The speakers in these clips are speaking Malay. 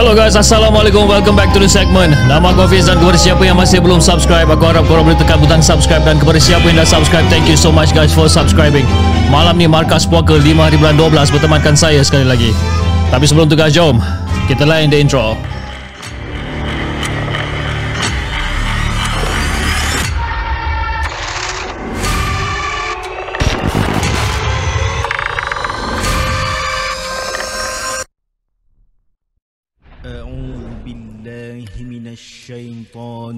Hello guys, Assalamualaikum. Welcome back to the segment. Nama aku Hafiz dan kepada siapa yang masih belum subscribe, aku harap korang boleh tekan butang subscribe dan kepada siapa yang dah subscribe, thank you so much guys for subscribing. Malam ni Markas Puaka 5 hari bulan 12 bertemankan saya sekali lagi. Tapi sebelum tu guys, jom kita lain the intro.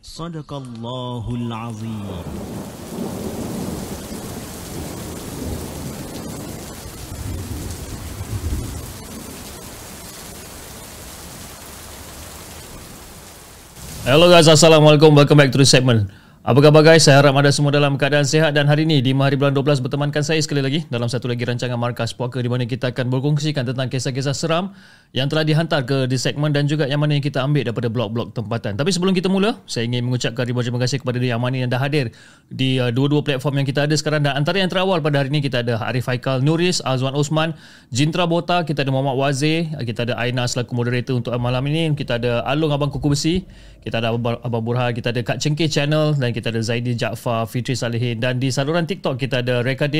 Sadaqallahul Azim. Hello guys, Assalamualaikum. Welcome back to the segment. Apa khabar guys? Saya harap anda semua dalam keadaan sehat dan hari ini di hari bulan 12 bertemankan saya sekali lagi dalam satu lagi rancangan Markas Puaka di mana kita akan berkongsikan tentang kisah-kisah seram yang telah dihantar ke di segmen dan juga yang mana yang kita ambil daripada blog-blog tempatan. Tapi sebelum kita mula, saya ingin mengucapkan ribuan terima kasih kepada yang mana yang dah hadir di uh, dua-dua platform yang kita ada sekarang dan antara yang terawal pada hari ini kita ada Arif Haikal Nuris, Azwan Osman, Jintra Bota, kita ada Muhammad Wazir, kita ada Aina selaku moderator untuk malam ini, kita ada Alung Abang Kuku Besi, kita ada Abang Burhan, kita ada Kak Cengkeh Channel dan kita ada Zaidi Jaafar, Fitri Salihin dan di saluran TikTok kita ada Reka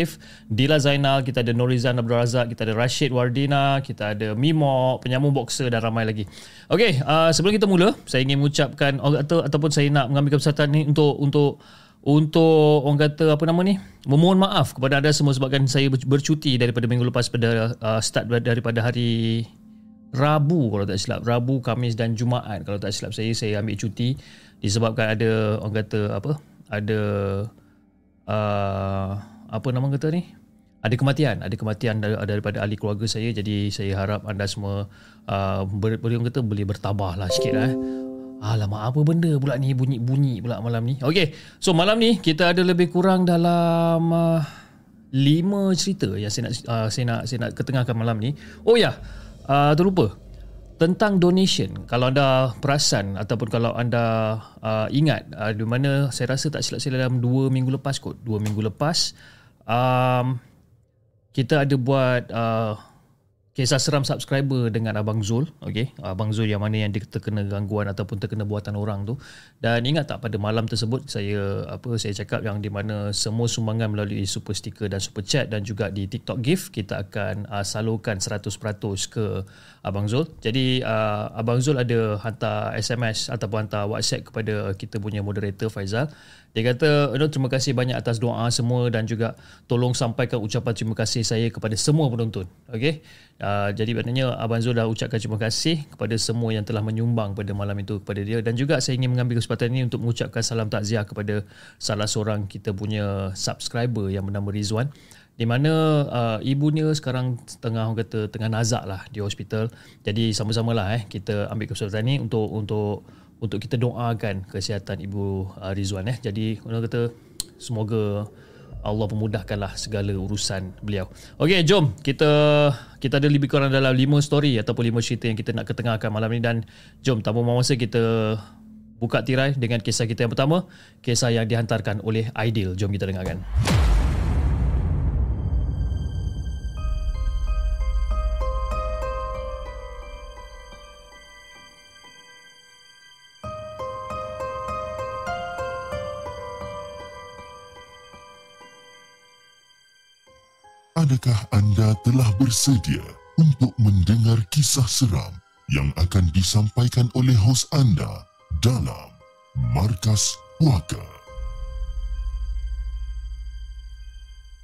Dila Zainal, kita ada Norizan Abdul Razak, kita ada Rashid Wardina, kita ada Penyambung boxer dan ramai lagi. Okey, uh, sebelum kita mula, saya ingin mengucapkan atau ataupun saya nak mengambil kesempatan ni untuk untuk untuk orang kata apa nama ni? Memohon maaf kepada anda semua sebabkan saya bercuti daripada minggu lepas pada uh, start daripada hari Rabu kalau tak silap. Rabu, Kamis dan Jumaat kalau tak silap saya saya ambil cuti disebabkan ada orang kata apa? Ada uh, apa nama kata ni ada kematian. Ada kematian daripada ahli keluarga saya. Jadi saya harap anda semua uh, boleh kata boleh bertabah lah sikit lah eh. Alamak apa benda pula ni? Bunyi-bunyi pula malam ni. Okay so malam ni kita ada lebih kurang dalam uh, lima cerita yang saya nak, uh, saya nak saya nak ketengahkan malam ni. Oh ya yeah, uh, terlupa. Tentang donation. Kalau anda perasan ataupun kalau anda uh, ingat uh, di mana saya rasa tak silap saya dalam 2 minggu lepas kot. 2 minggu lepas um, kita ada buat uh, kisah seram subscriber dengan Abang Zul okay? Abang Zul yang mana yang terkena gangguan ataupun terkena buatan orang tu dan ingat tak pada malam tersebut saya apa saya cakap yang di mana semua sumbangan melalui super sticker dan super chat dan juga di TikTok gift kita akan uh, salurkan 100% ke Abang Zul. Jadi uh, Abang Zul ada hantar SMS ataupun hantar WhatsApp kepada kita punya moderator Faizal. Dia kata, no, terima kasih banyak atas doa semua dan juga tolong sampaikan ucapan terima kasih saya kepada semua penonton. Okay? Uh, jadi maknanya Abang Zul dah ucapkan terima kasih kepada semua yang telah menyumbang pada malam itu kepada dia. Dan juga saya ingin mengambil kesempatan ini untuk mengucapkan salam takziah kepada salah seorang kita punya subscriber yang bernama Rizwan di mana uh, ibunya sekarang tengah orang kata tengah nazak lah di hospital. Jadi sama-sama lah eh kita ambil kesempatan ni untuk untuk untuk kita doakan kesihatan ibu uh, Rizwan eh. Jadi orang kata semoga Allah pemudahkanlah segala urusan beliau. Okey, jom kita kita ada lebih kurang dalam 5 story ataupun 5 cerita yang kita nak ketengahkan malam ni dan jom tanpa masa kita buka tirai dengan kisah kita yang pertama, kisah yang dihantarkan oleh Aidil. Jom kita dengarkan. Adakah anda telah bersedia untuk mendengar kisah seram yang akan disampaikan oleh hos anda dalam Markas Puaka?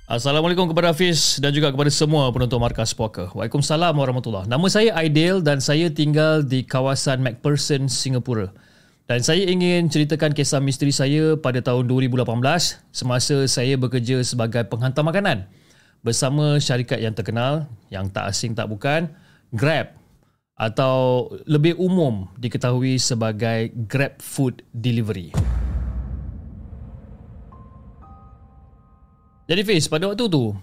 Assalamualaikum kepada Hafiz dan juga kepada semua penonton Markas Poker. Waalaikumsalam warahmatullahi Nama saya Aidil dan saya tinggal di kawasan MacPherson, Singapura. Dan saya ingin ceritakan kisah misteri saya pada tahun 2018 semasa saya bekerja sebagai penghantar makanan bersama syarikat yang terkenal yang tak asing tak bukan Grab atau lebih umum diketahui sebagai Grab Food Delivery. Jadi Fiz, pada waktu tu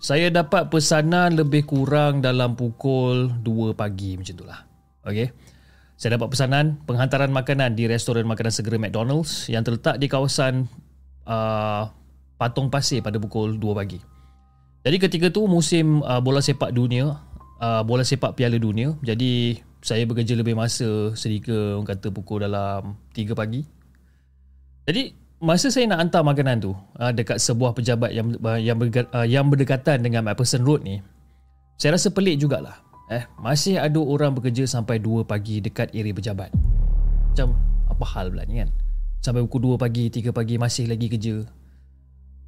saya dapat pesanan lebih kurang dalam pukul 2 pagi macam itulah. Okey. Saya dapat pesanan penghantaran makanan di restoran makanan segera McDonald's yang terletak di kawasan uh, Patung Pasir pada pukul 2 pagi. Jadi ketika tu musim uh, bola sepak dunia, uh, bola sepak Piala Dunia. Jadi saya bekerja lebih masa sedikit orang kata pukul dalam 3 pagi. Jadi masa saya nak hantar makanan tu uh, dekat sebuah pejabat yang uh, yang, berga, uh, yang berdekatan dengan McPherson Road ni saya rasa pelik jugalah eh masih ada orang bekerja sampai 2 pagi dekat area pejabat macam apa hal pula ni kan sampai pukul 2 pagi 3 pagi masih lagi kerja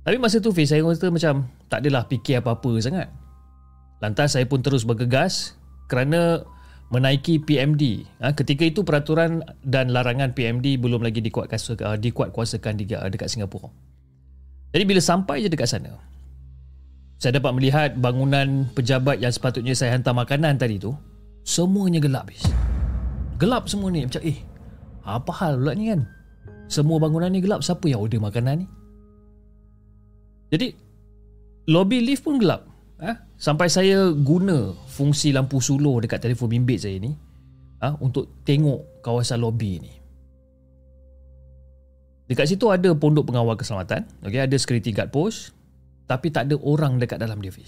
tapi masa tu Fiz saya rasa macam tak adalah fikir apa-apa sangat lantas saya pun terus bergegas kerana menaiki PMD. Ha, ketika itu peraturan dan larangan PMD belum lagi dikuatkuasakan, uh, dikuatkuasakan di, uh, dekat Singapura. Jadi bila sampai je dekat sana, saya dapat melihat bangunan pejabat yang sepatutnya saya hantar makanan tadi tu, semuanya gelap. Bis. Gelap semua ni. Macam eh, apa hal pula ni kan? Semua bangunan ni gelap, siapa yang order makanan ni? Jadi, lobby lift pun gelap. Ha? Sampai saya guna fungsi lampu suluh dekat telefon bimbit saya ni ha? untuk tengok kawasan lobi ni. Dekat situ ada pondok pengawal keselamatan, okay? ada security guard post tapi tak ada orang dekat dalam dia Fiz.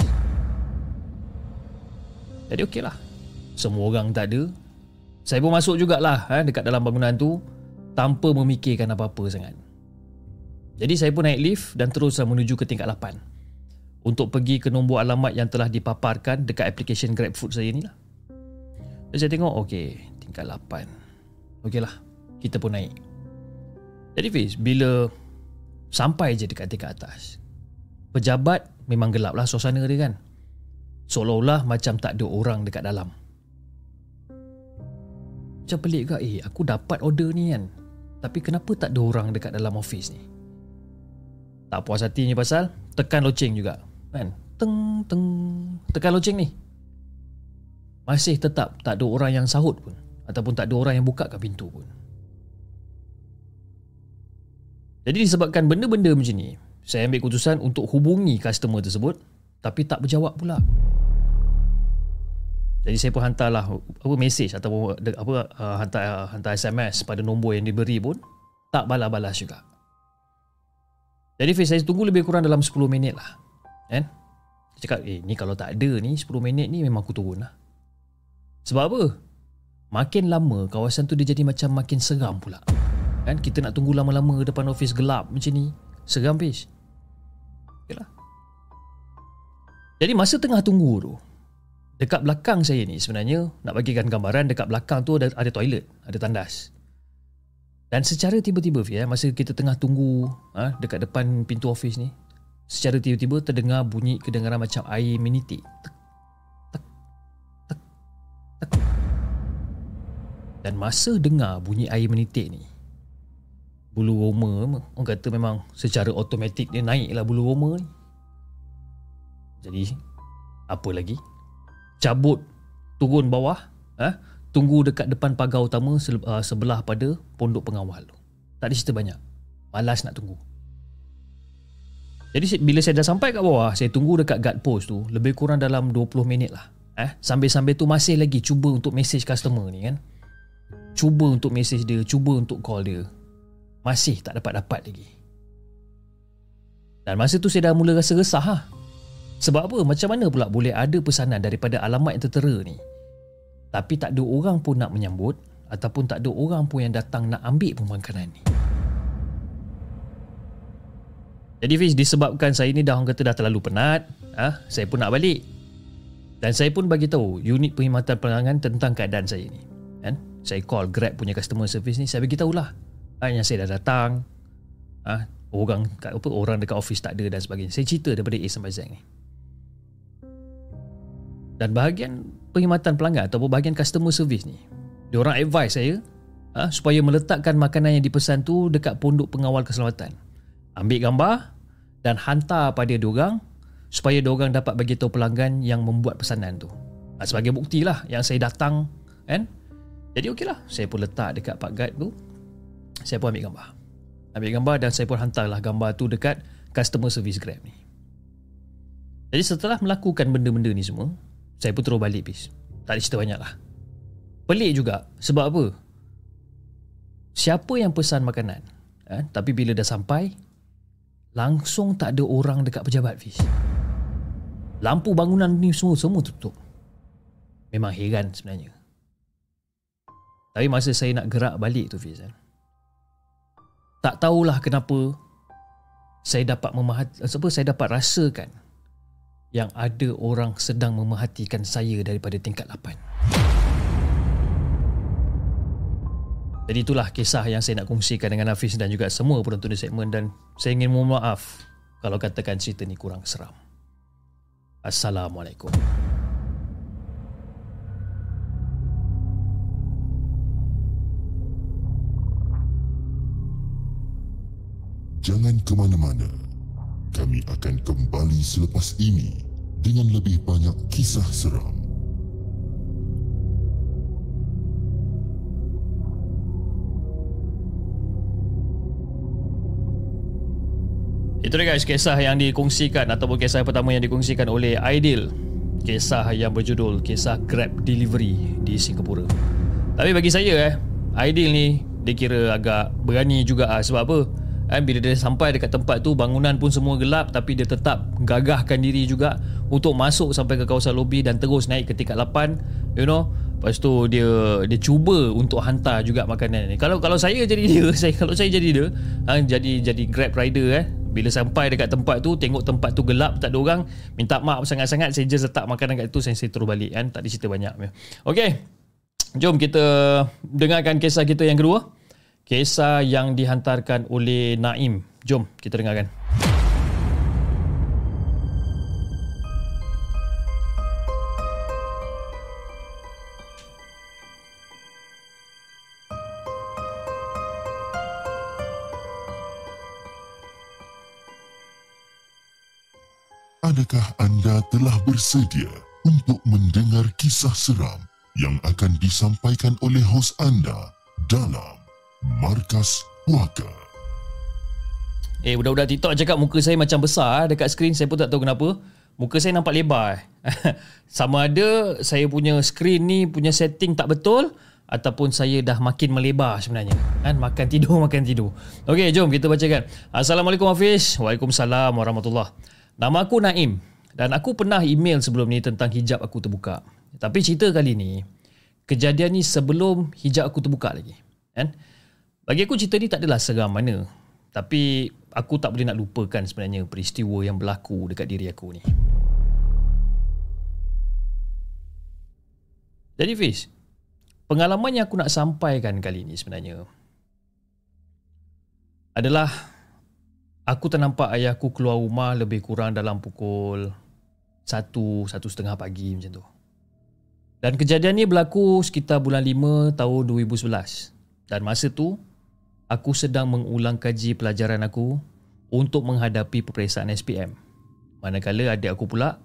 Jadi okey lah. Semua orang tak ada. Saya pun masuk jugalah ha, dekat dalam bangunan tu tanpa memikirkan apa-apa sangat. Jadi saya pun naik lift dan terus menuju ke tingkat 8 untuk pergi ke nombor alamat yang telah dipaparkan dekat aplikesen GrabFood saya ni lah. Dan saya tengok, okey, tingkat 8. Okey lah, kita pun naik. Jadi Fiz, bila sampai je dekat tingkat atas, pejabat memang gelap lah suasana dia kan. Seolah-olah macam tak ada orang dekat dalam. Macam pelik ke? Eh, aku dapat order ni kan. Tapi kenapa tak ada orang dekat dalam office ni? Tak puas hati ni pasal tekan loceng juga kan? Teng teng. Tekan loceng ni masih tetap tak ada orang yang sahut pun ataupun tak ada orang yang buka kat pintu pun. Jadi disebabkan benda-benda macam ni saya ambil keputusan untuk hubungi customer tersebut tapi tak berjawab pula. Jadi saya pun hantarlah apa mesej ataupun apa uh, hantar hantar SMS pada nombor yang diberi pun tak balas-balas juga. Jadi saya tunggu lebih kurang dalam 10 minit lah. Kan? Dia cakap, eh ni kalau tak ada ni 10 minit ni memang aku turun lah. Sebab apa? Makin lama kawasan tu dia jadi macam makin seram pula. Kan? Kita nak tunggu lama-lama depan ofis gelap macam ni. Seram pis. Yalah. Jadi masa tengah tunggu tu, dekat belakang saya ni sebenarnya, nak bagikan gambaran, dekat belakang tu ada, ada toilet, ada tandas. Dan secara tiba-tiba, ya, masa kita tengah tunggu ha, dekat depan pintu ofis ni, Secara tiba-tiba terdengar bunyi kedengaran macam air menitik. Dan masa dengar bunyi air menitik ni, bulu roma, orang kata memang secara automatik dia naiklah bulu roma ni. Jadi, apa lagi? Cabut, turun bawah, ha? Tunggu dekat depan pagar utama uh, sebelah pada pondok pengawal. Tak ada cerita banyak. Malas nak tunggu. Jadi bila saya dah sampai kat bawah, saya tunggu dekat guard post tu lebih kurang dalam 20 minit lah. Eh, sambil-sambil tu masih lagi cuba untuk message customer ni kan. Cuba untuk message dia, cuba untuk call dia. Masih tak dapat-dapat lagi. Dan masa tu saya dah mula rasa resah lah. Sebab apa? Macam mana pula boleh ada pesanan daripada alamat yang tertera ni? Tapi tak ada orang pun nak menyambut ataupun tak ada orang pun yang datang nak ambil pemakanan ni. Jadi Fiz disebabkan saya ni dah orang kata dah terlalu penat, ah, saya pun nak balik. Dan saya pun bagi tahu unit perkhidmatan penerangan tentang keadaan saya ni. Kan? Saya call Grab punya customer service ni, saya bagi tahulah. Ah, yang saya dah datang. Ah, orang kat apa orang dekat office tak ada dan sebagainya. Saya cerita daripada A sampai Z ni. Dan bahagian perkhidmatan pelanggan ataupun bahagian customer service ni, dia orang advise saya ha, supaya meletakkan makanan yang dipesan tu dekat pondok pengawal keselamatan. Ambil gambar dan hantar pada diorang supaya diorang dapat bagi tahu pelanggan yang membuat pesanan tu. Ha, sebagai bukti lah yang saya datang kan. Jadi okey lah, saya pun letak dekat pak guide tu. Saya pun ambil gambar. Ambil gambar dan saya pun hantarlah gambar tu dekat customer service Grab ni. Jadi setelah melakukan benda-benda ni semua, saya pun terus balik bis. Tak ada cerita banyak lah. Pelik juga. Sebab apa? Siapa yang pesan makanan? Eh, tapi bila dah sampai, langsung tak ada orang dekat pejabat bis. Lampu bangunan ni semua semua tutup. Memang heran sebenarnya. Tapi masa saya nak gerak balik tu Fiz, eh, tak tahulah kenapa saya dapat memahati, apa saya dapat rasakan yang ada orang sedang memerhatikan saya daripada tingkat 8. Jadi itulah kisah yang saya nak kongsikan dengan Hafiz dan juga semua penonton di segmen dan saya ingin mohon maaf kalau katakan cerita ni kurang seram. Assalamualaikum. Jangan ke mana-mana. Kami akan kembali selepas ini dengan lebih banyak kisah seram. Itu dia guys kisah yang dikongsikan ataupun kisah pertama yang dikongsikan oleh Aidil. Kisah yang berjudul Kisah Grab Delivery di Singapura. Tapi bagi saya eh, Aidil ni dia kira agak berani juga ah sebab apa? Kan bila dia sampai dekat tempat tu bangunan pun semua gelap tapi dia tetap gagahkan diri juga untuk masuk sampai ke kawasan lobi dan terus naik ke tingkat 8 you know. Lepas tu dia dia cuba untuk hantar juga makanan ni. Kalau kalau saya jadi dia saya kalau saya jadi dia ha, jadi jadi grab rider eh. Bila sampai dekat tempat tu tengok tempat tu gelap tak ada orang minta maaf sangat-sangat saya just letak makanan kat tu saya, saya terus balik kan. Tak ada cerita banyak. Okey jom kita dengarkan kisah kita yang kedua Kisah yang dihantarkan oleh Naim. Jom kita dengarkan. Adakah anda telah bersedia untuk mendengar kisah seram yang akan disampaikan oleh hos anda dalam Markas Puaka. Eh, budak-budak TikTok cakap muka saya macam besar dekat skrin. Saya pun tak tahu kenapa. Muka saya nampak lebar. Sama ada saya punya skrin ni punya setting tak betul ataupun saya dah makin melebar sebenarnya. Kan makan tidur makan tidur. Okey, jom kita bacakan. Assalamualaikum Hafiz. Waalaikumsalam warahmatullahi. Nama aku Naim dan aku pernah email sebelum ni tentang hijab aku terbuka. Tapi cerita kali ni kejadian ni sebelum hijab aku terbuka lagi. Kan? Bagi aku cerita ni tak adalah seram mana. Tapi aku tak boleh nak lupakan sebenarnya peristiwa yang berlaku dekat diri aku ni. Jadi Fiz, pengalaman yang aku nak sampaikan kali ni sebenarnya adalah aku ternampak ayah aku keluar rumah lebih kurang dalam pukul 1, 1.30 pagi macam tu. Dan kejadian ni berlaku sekitar bulan 5 tahun 2011. Dan masa tu aku sedang mengulang kaji pelajaran aku untuk menghadapi peperiksaan SPM. Manakala adik aku pula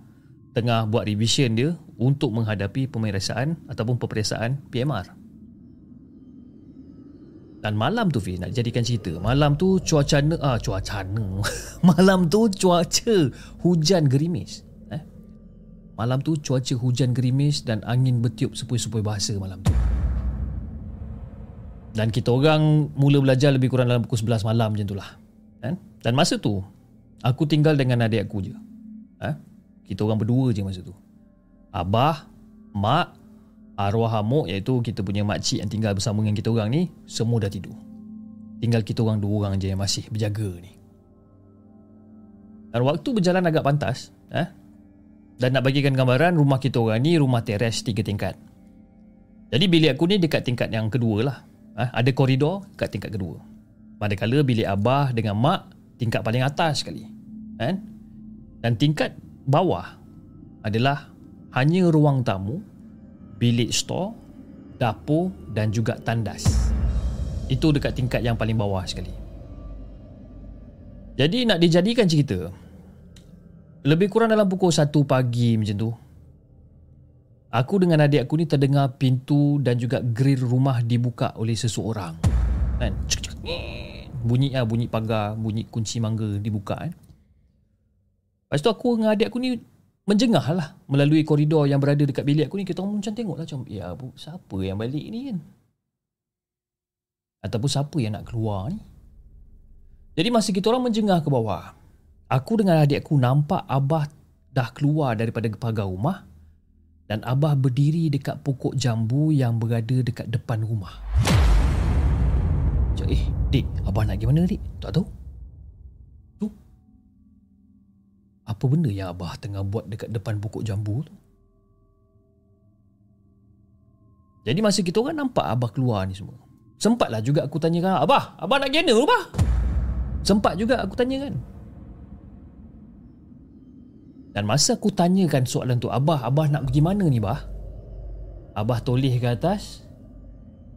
tengah buat revision dia untuk menghadapi pemeriksaan ataupun peperiksaan PMR. Dan malam tu Fiz nak jadikan cerita. Malam tu cuaca ah cuaca malam tu cuaca hujan gerimis. Eh? Malam tu cuaca hujan gerimis dan angin bertiup sepoi-sepoi bahasa malam tu. Dan kita orang mula belajar lebih kurang dalam pukul 11 malam macam itulah. Kan? Dan masa tu, aku tinggal dengan adik aku je. Ha? Kita orang berdua je masa tu. Abah, mak, arwah hamuk iaitu kita punya makcik yang tinggal bersama dengan kita orang ni, semua dah tidur. Tinggal kita orang dua orang je yang masih berjaga ni. Dan waktu berjalan agak pantas, ha? dan nak bagikan gambaran rumah kita orang ni rumah teres tiga tingkat. Jadi bilik aku ni dekat tingkat yang kedua lah ha, ada koridor kat tingkat kedua. Manakala bilik abah dengan mak tingkat paling atas sekali. Kan? Dan tingkat bawah adalah hanya ruang tamu, bilik store, dapur dan juga tandas. Itu dekat tingkat yang paling bawah sekali. Jadi nak dijadikan cerita, lebih kurang dalam pukul 1 pagi macam tu, aku dengan adik aku ni terdengar pintu dan juga grill rumah dibuka oleh seseorang. Kan? Bunyi lah, bunyi pagar, bunyi kunci mangga dibuka kan. Lepas tu aku dengan adik aku ni menjengah lah melalui koridor yang berada dekat bilik aku ni kita orang macam tengok lah macam ya bu, siapa yang balik ni kan ataupun siapa yang nak keluar ni jadi masa kita orang menjengah ke bawah aku dengan adik aku nampak abah dah keluar daripada pagar rumah dan abah berdiri dekat pokok jambu yang berada dekat depan rumah macam eh dik abah nak pergi mana dik tak tahu apa benda yang Abah tengah buat dekat depan pokok jambu tu? Jadi masa kita orang nampak Abah keluar ni semua. Sempatlah juga aku tanyakan, Abah, Abah nak gena Abah? Sempat juga aku tanyakan. Dan masa aku tanyakan soalan tu, Abah, Abah nak pergi mana ni, Abah? Abah toleh ke atas.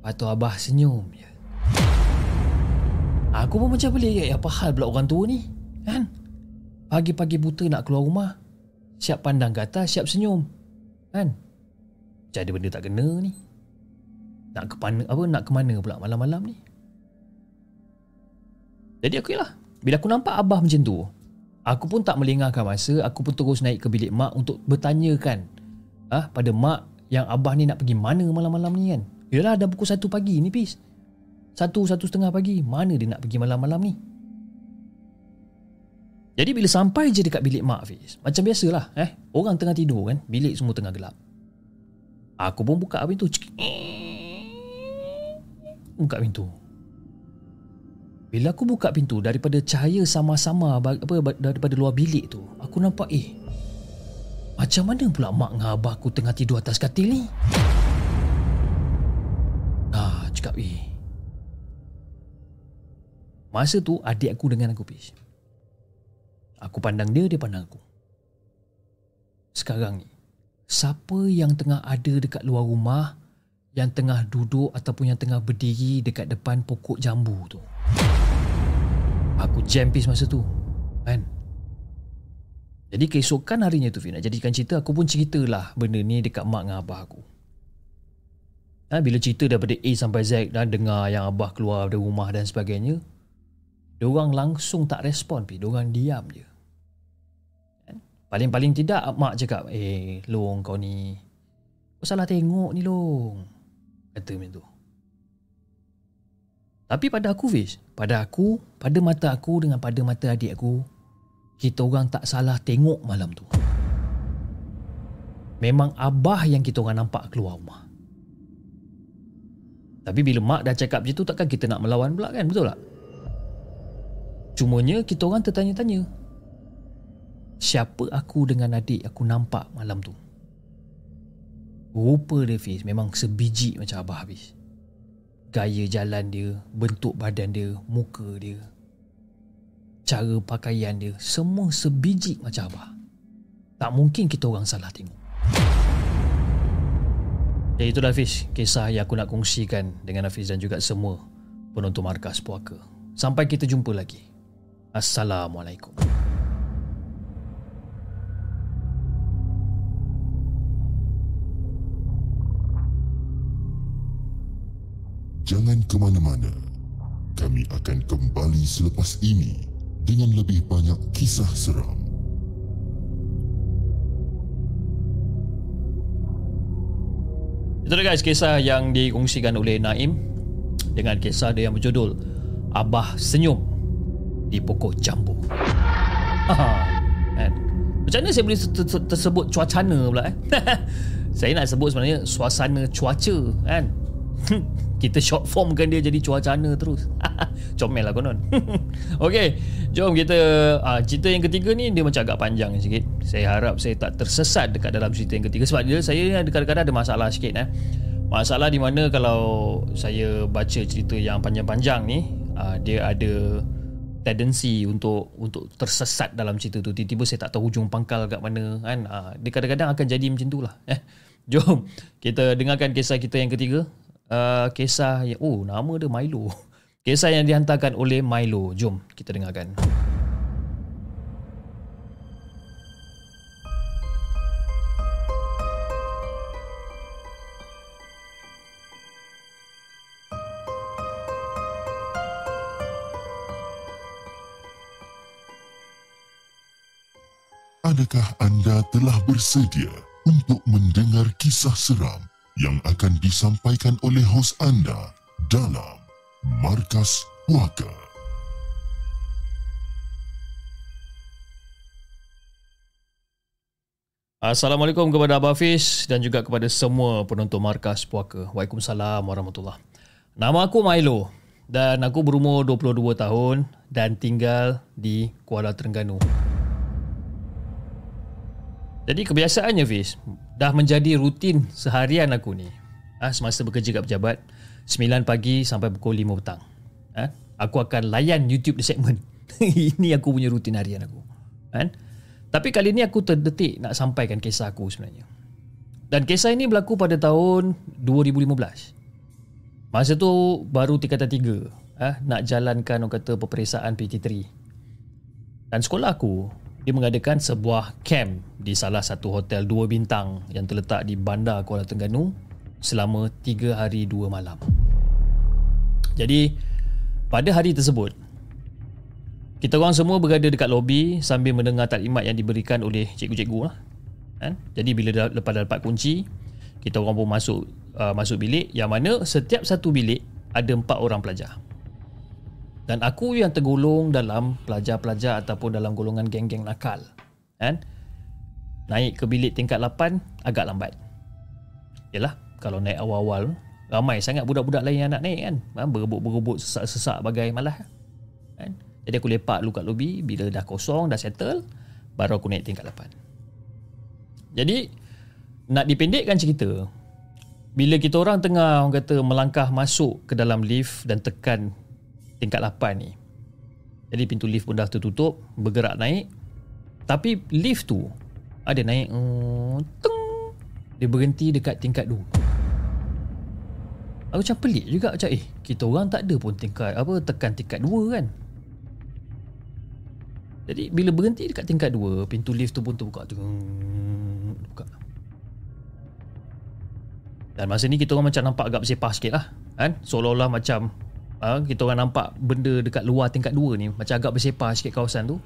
Lepas tu Abah senyum je. Aku pun macam pelik, apa hal pula orang tua ni? Kan? Pagi-pagi buta nak keluar rumah Siap pandang ke atas Siap senyum Kan Jadi benda tak kena ni Nak ke mana apa Nak ke mana pula malam-malam ni Jadi aku lah Bila aku nampak abah macam tu Aku pun tak melengahkan masa Aku pun terus naik ke bilik mak Untuk bertanyakan ah Pada mak Yang abah ni nak pergi mana malam-malam ni kan Yalah dah pukul 1 pagi ni pis Satu, satu setengah pagi Mana dia nak pergi malam-malam ni jadi bila sampai je dekat bilik mak Hafiz Macam biasalah eh Orang tengah tidur kan Bilik semua tengah gelap Aku pun buka pintu Buka pintu Bila aku buka pintu Daripada cahaya sama-sama apa Daripada luar bilik tu Aku nampak eh Macam mana pula mak dengan abah aku Tengah tidur atas katil ni Ah, cakap eh Masa tu adik aku dengan aku Fiz Aku pandang dia, dia pandang aku. Sekarang ni, siapa yang tengah ada dekat luar rumah yang tengah duduk ataupun yang tengah berdiri dekat depan pokok jambu tu? Aku jam pis masa tu. Kan? Jadi keesokan harinya tu Fina jadikan cerita aku pun ceritalah benda ni dekat mak dengan abah aku. Ha, bila cerita daripada A sampai Z dan dengar yang abah keluar dari rumah dan sebagainya, diorang langsung tak respon pi, diorang diam je. Paling-paling tidak mak cakap, "Eh, long kau ni. Kau salah tengok ni long." Kata macam tu. Tapi pada aku Fiz Pada aku Pada mata aku Dengan pada mata adik aku Kita orang tak salah tengok malam tu Memang abah yang kita orang nampak keluar rumah Tapi bila mak dah cakap macam tu Takkan kita nak melawan pula kan Betul tak? Cumanya kita orang tertanya-tanya siapa aku dengan adik aku nampak malam tu. Rupa dia Fiz memang sebiji macam Abah habis. Gaya jalan dia, bentuk badan dia, muka dia. Cara pakaian dia, semua sebiji macam Abah. Tak mungkin kita orang salah tengok. Jadi itulah Hafiz, kisah yang aku nak kongsikan dengan Hafiz dan juga semua penonton markas puaka. Sampai kita jumpa lagi. Assalamualaikum. Jangan ke mana-mana. Kami akan kembali selepas ini dengan lebih banyak kisah seram. Itu dia guys kisah yang dikongsikan oleh Naim dengan kisah dia yang berjudul Abah Senyum di Pokok Jambu. kan? Macam mana saya boleh ter- ter- tersebut cuacana pula eh? saya nak sebut sebenarnya suasana cuaca kan? kita short formkan dia jadi cuacana terus. Comel lah konon. Ok jom kita uh, cerita yang ketiga ni dia macam agak panjang sikit. Saya harap saya tak tersesat dekat dalam cerita yang ketiga sebab dia saya kadang-kadang ada masalah sikit eh. masalah di mana kalau saya baca cerita yang panjang-panjang ni uh, dia ada tendensi untuk untuk tersesat dalam cerita tu. Tiba-tiba saya tak tahu hujung pangkal kat mana kan? Uh, dia kadang-kadang akan jadi macam tu lah eh. Jom kita dengarkan kisah kita yang ketiga uh, kisah yang oh nama dia Milo. Kisah yang dihantarkan oleh Milo. Jom kita dengarkan. Adakah anda telah bersedia untuk mendengar kisah seram yang akan disampaikan oleh hos anda dalam Markas Puaka? Assalamualaikum kepada Abah Hafiz dan juga kepada semua penonton Markas Puaka. Waalaikumsalam warahmatullahi Nama aku Milo dan aku berumur 22 tahun dan tinggal di Kuala Terengganu. Jadi kebiasaannya Fiz Dah menjadi rutin seharian aku ni ha, Semasa bekerja kat pejabat 9 pagi sampai pukul 5 petang ha, Aku akan layan YouTube di segmen Ini aku punya rutin harian aku ha? Tapi kali ni aku terdetik nak sampaikan kisah aku sebenarnya. Dan kisah ini berlaku pada tahun 2015 Masa tu baru tingkatan 3 ha, Nak jalankan orang kata peperiksaan PT3 Dan sekolah aku dia mengadakan sebuah camp di salah satu hotel dua bintang yang terletak di Bandar Kuala Terengganu selama tiga hari dua malam. Jadi, pada hari tersebut, kita orang semua berada dekat lobi sambil mendengar taklimat yang diberikan oleh cikgu-cikgu lah. Kan? Jadi bila dah, lepas dah dapat kunci, kita orang pun masuk uh, masuk bilik yang mana setiap satu bilik ada empat orang pelajar. Dan aku yang tergolong dalam pelajar-pelajar ataupun dalam golongan geng-geng nakal. Kan? Naik ke bilik tingkat 8 agak lambat. Yalah, kalau naik awal-awal ramai sangat budak-budak lain yang nak naik kan. Ha, berebut-berebut sesak-sesak bagai malah. Kan? Jadi aku lepak dulu kat lobi bila dah kosong, dah settle, baru aku naik tingkat 8. Jadi nak dipendekkan cerita, bila kita orang tengah orang kata melangkah masuk ke dalam lift dan tekan tingkat 8 ni. Jadi pintu lift pun dah tertutup, bergerak naik. Tapi lift tu ada naik uh, teng, dia berhenti dekat tingkat 2. Aku macam pelik juga macam eh kita orang tak ada pun tingkat apa tekan tingkat 2 kan. Jadi bila berhenti dekat tingkat 2, pintu lift tu pun terbuka tu. Buka. Dan masa ni kita orang macam nampak agak bersepah sikit lah kan? Seolah-olah macam ha, kita orang nampak benda dekat luar tingkat 2 ni macam agak bersepah sikit kawasan tu.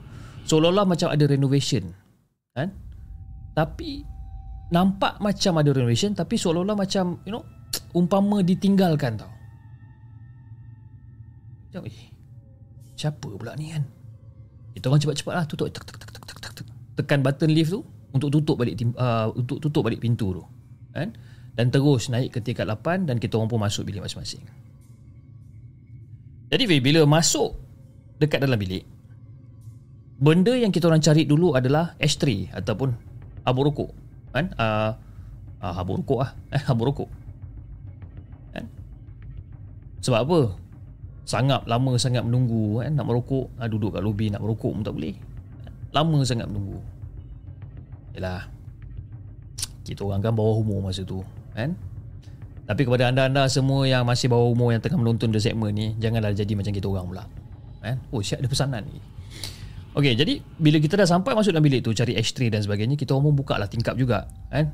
Seolah-olah macam ada renovation kan? Tapi nampak macam ada renovation tapi seolah-olah macam you know umpama ditinggalkan tau. Macam eh siapa pula ni kan? Kita orang cepat-cepat lah tutup tek, tek, tek, tek, tek, tek, tekan button lift tu untuk tutup balik uh, untuk tutup balik pintu tu kan? Dan terus naik ke tingkat 8 dan kita orang pun masuk bilik masing-masing jadi bila masuk dekat dalam bilik benda yang kita orang cari dulu adalah ashtray ataupun habuk rokok kan? Uh, uh, habuk rokok ah eh habuk rokok. Kan? Sebab apa? Sangat lama sangat menunggu kan? Nak merokok uh, duduk kat lobi nak merokok pun tak boleh. Lama sangat menunggu. Yalah. Kita orang kan bawah umur masa tu kan tapi kepada anda-anda semua yang masih bawah umur yang tengah menonton the segment ni, janganlah jadi macam kita orang pula. Kan? Oh, siap ada pesanan ni. Okey, jadi bila kita dah sampai masuk dalam bilik tu cari H3 dan sebagainya, kita orang buka lah tingkap juga, kan?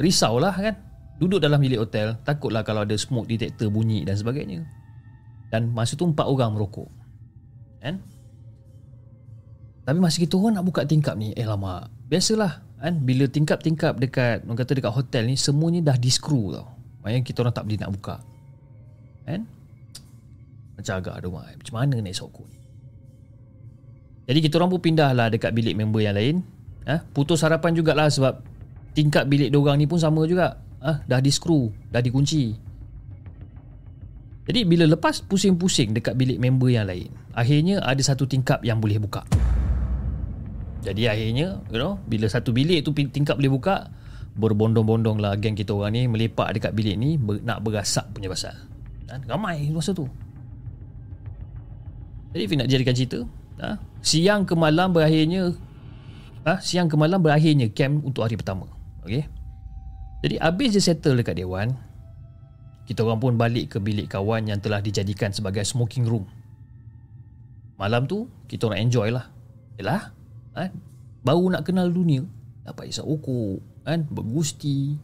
Risaulah kan? Duduk dalam bilik hotel, takutlah kalau ada smoke detector bunyi dan sebagainya. Dan masa tu empat orang merokok. Kan? Tapi masa kita orang nak buka tingkap ni, eh lama. Biasalah, kan? Bila tingkap-tingkap dekat, orang kata dekat hotel ni, semuanya dah di screw tau. Maknanya kita orang tak boleh nak buka Kan Macam agak ada rumah Macam mana nak sokok ni Jadi kita orang pun pindah lah Dekat bilik member yang lain ha? Putus harapan jugalah Sebab Tingkat bilik diorang ni pun sama juga ha? Dah di screw Dah dikunci Jadi bila lepas pusing-pusing Dekat bilik member yang lain Akhirnya ada satu tingkap yang boleh buka Jadi akhirnya You know Bila satu bilik tu tingkap boleh buka berbondong-bondong lah geng kita orang ni melepak dekat bilik ni ber, nak berasak punya pasal dan ramai masa tu jadi Fik nak jadikan cerita ha? siang ke malam berakhirnya ha? siang ke malam berakhirnya camp untuk hari pertama okey jadi habis dia settle dekat dewan kita orang pun balik ke bilik kawan yang telah dijadikan sebagai smoking room malam tu kita orang enjoy lah yalah ha? baru nak kenal dunia dapat isap okok kan? Bergusti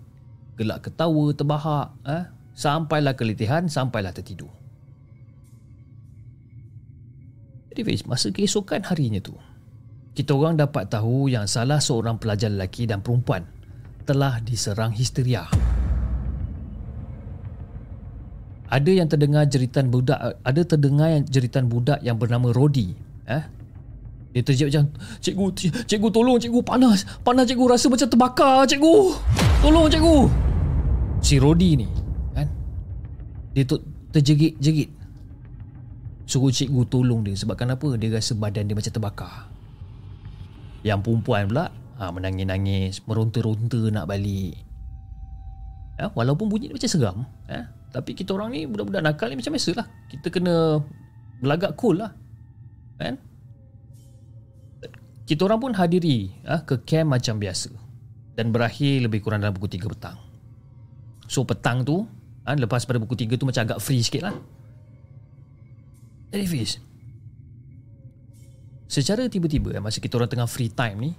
gelak ketawa terbahak ha? sampailah keletihan sampailah tertidur. Jadi Fiz masa keesokan harinya tu kita orang dapat tahu yang salah seorang pelajar lelaki dan perempuan telah diserang histeria. Ada yang terdengar jeritan budak ada terdengar jeritan budak yang bernama Rodi eh dia terjep macam Cikgu Cikgu tolong cikgu Panas Panas cikgu Rasa macam terbakar cikgu. Tolong cikgu. Si Rodi ni kan? Dia tu terjegit-jegit. Suruh cikgu tolong dia Sebab kenapa Dia rasa badan dia macam terbakar. Yang perempuan pula ha, Menangis-nangis Meronta-ronta nak balik. Ya, Walaupun bunyi macam seram ya, Tapi kita orang ni Budak-budak nakal ni macam biasa lah. Kita kena Belagak cool lah. Kan kita orang pun hadiri ha, ke camp macam biasa dan berakhir lebih kurang dalam pukul 3 petang. So petang tu, ha, lepas pada pukul 3 tu macam agak free sikit lah. Jadi Fiz, secara tiba-tiba masa kita orang tengah free time ni,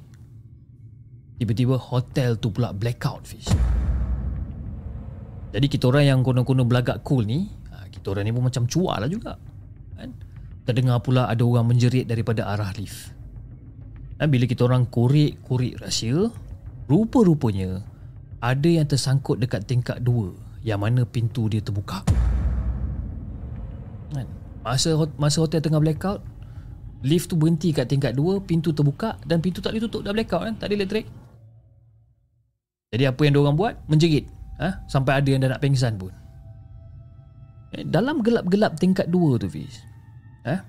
tiba-tiba hotel tu pula blackout Fiz. Jadi kita orang yang kono-kono belagak cool ni, ha, kita orang ni pun macam cuak lah juga. Kan? Terdengar pula ada orang menjerit daripada arah lift. Dan bila kita orang korek-korek rahsia, rupa-rupanya ada yang tersangkut dekat tingkat dua yang mana pintu dia terbuka. Kan? Masa masa hotel tengah blackout, lift tu berhenti kat tingkat dua, pintu terbuka dan pintu tak ditutup dah blackout kan, tak ada elektrik. Jadi apa yang orang buat? Menjerit. Ha? Sampai ada yang dah nak pengsan pun. Eh, dalam gelap-gelap tingkat dua tu Fiz. Ha?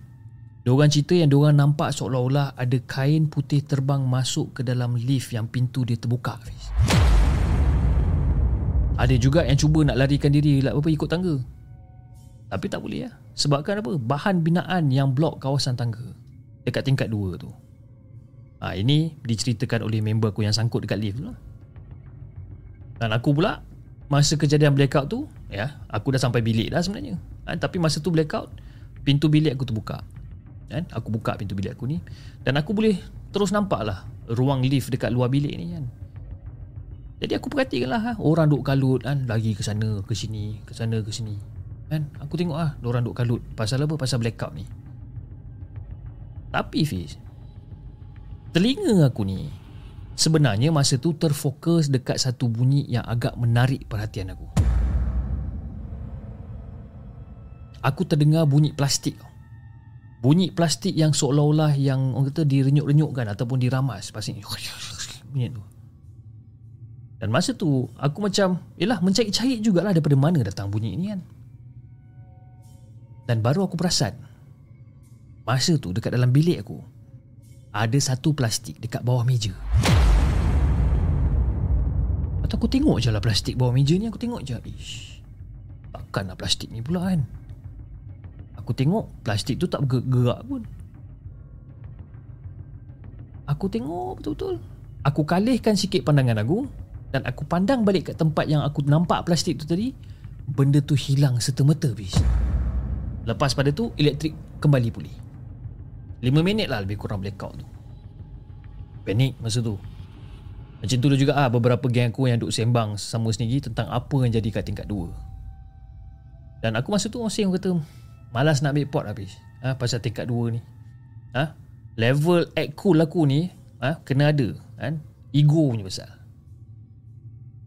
Diorang cerita yang diorang nampak seolah-olah ada kain putih terbang masuk ke dalam lift yang pintu dia terbuka. Ada juga yang cuba nak larikan diri lah apa ikut tangga. Tapi tak boleh lah. Sebabkan apa? Bahan binaan yang blok kawasan tangga. Dekat tingkat dua tu. Ha, ini diceritakan oleh member aku yang sangkut dekat lift tu lah. Dan aku pula, masa kejadian blackout tu, ya, aku dah sampai bilik dah sebenarnya. Ha, tapi masa tu blackout, pintu bilik aku terbuka kan? Aku buka pintu bilik aku ni. Dan aku boleh terus nampak lah ruang lift dekat luar bilik ni kan? Jadi aku perhatikan lah ha, orang duk kalut kan? Lagi ke sana ke sini ke sana ke sini kan? Aku tengok ah ha, orang duk kalut. Pasal apa? Pasal blackout ni. Tapi Fiz telinga aku ni sebenarnya masa tu terfokus dekat satu bunyi yang agak menarik perhatian aku. Aku terdengar bunyi plastik tau bunyi plastik yang seolah-olah yang orang kata direnyuk-renyukkan ataupun diramas. Pasti bunyi tu. Dan masa tu aku macam yalah mencari-cari jugalah daripada mana datang bunyi ni kan? Dan baru aku perasan masa tu dekat dalam bilik aku ada satu plastik dekat bawah meja. Atau aku tengok je lah plastik bawah meja ni aku tengok je ish takkanlah plastik ni pula kan Aku tengok plastik tu tak bergerak pun. Aku tengok betul-betul. Aku kalihkan sikit pandangan aku Dan aku pandang balik kat tempat yang aku nampak plastik tu tadi Benda tu hilang serta-merta bis Lepas pada tu elektrik kembali pulih. 5 minit lah lebih kurang blackout tu. Panik masa tu. Macam tu juga ah beberapa geng aku yang duk sembang sama sendiri Tentang apa yang jadi kat tingkat 2 Dan aku masa tu masih kata Malas nak ambil pot habis ha, Pasal tingkat 2 ni ha? Level act cool aku ni ha? Kena ada kan? Ego punya besar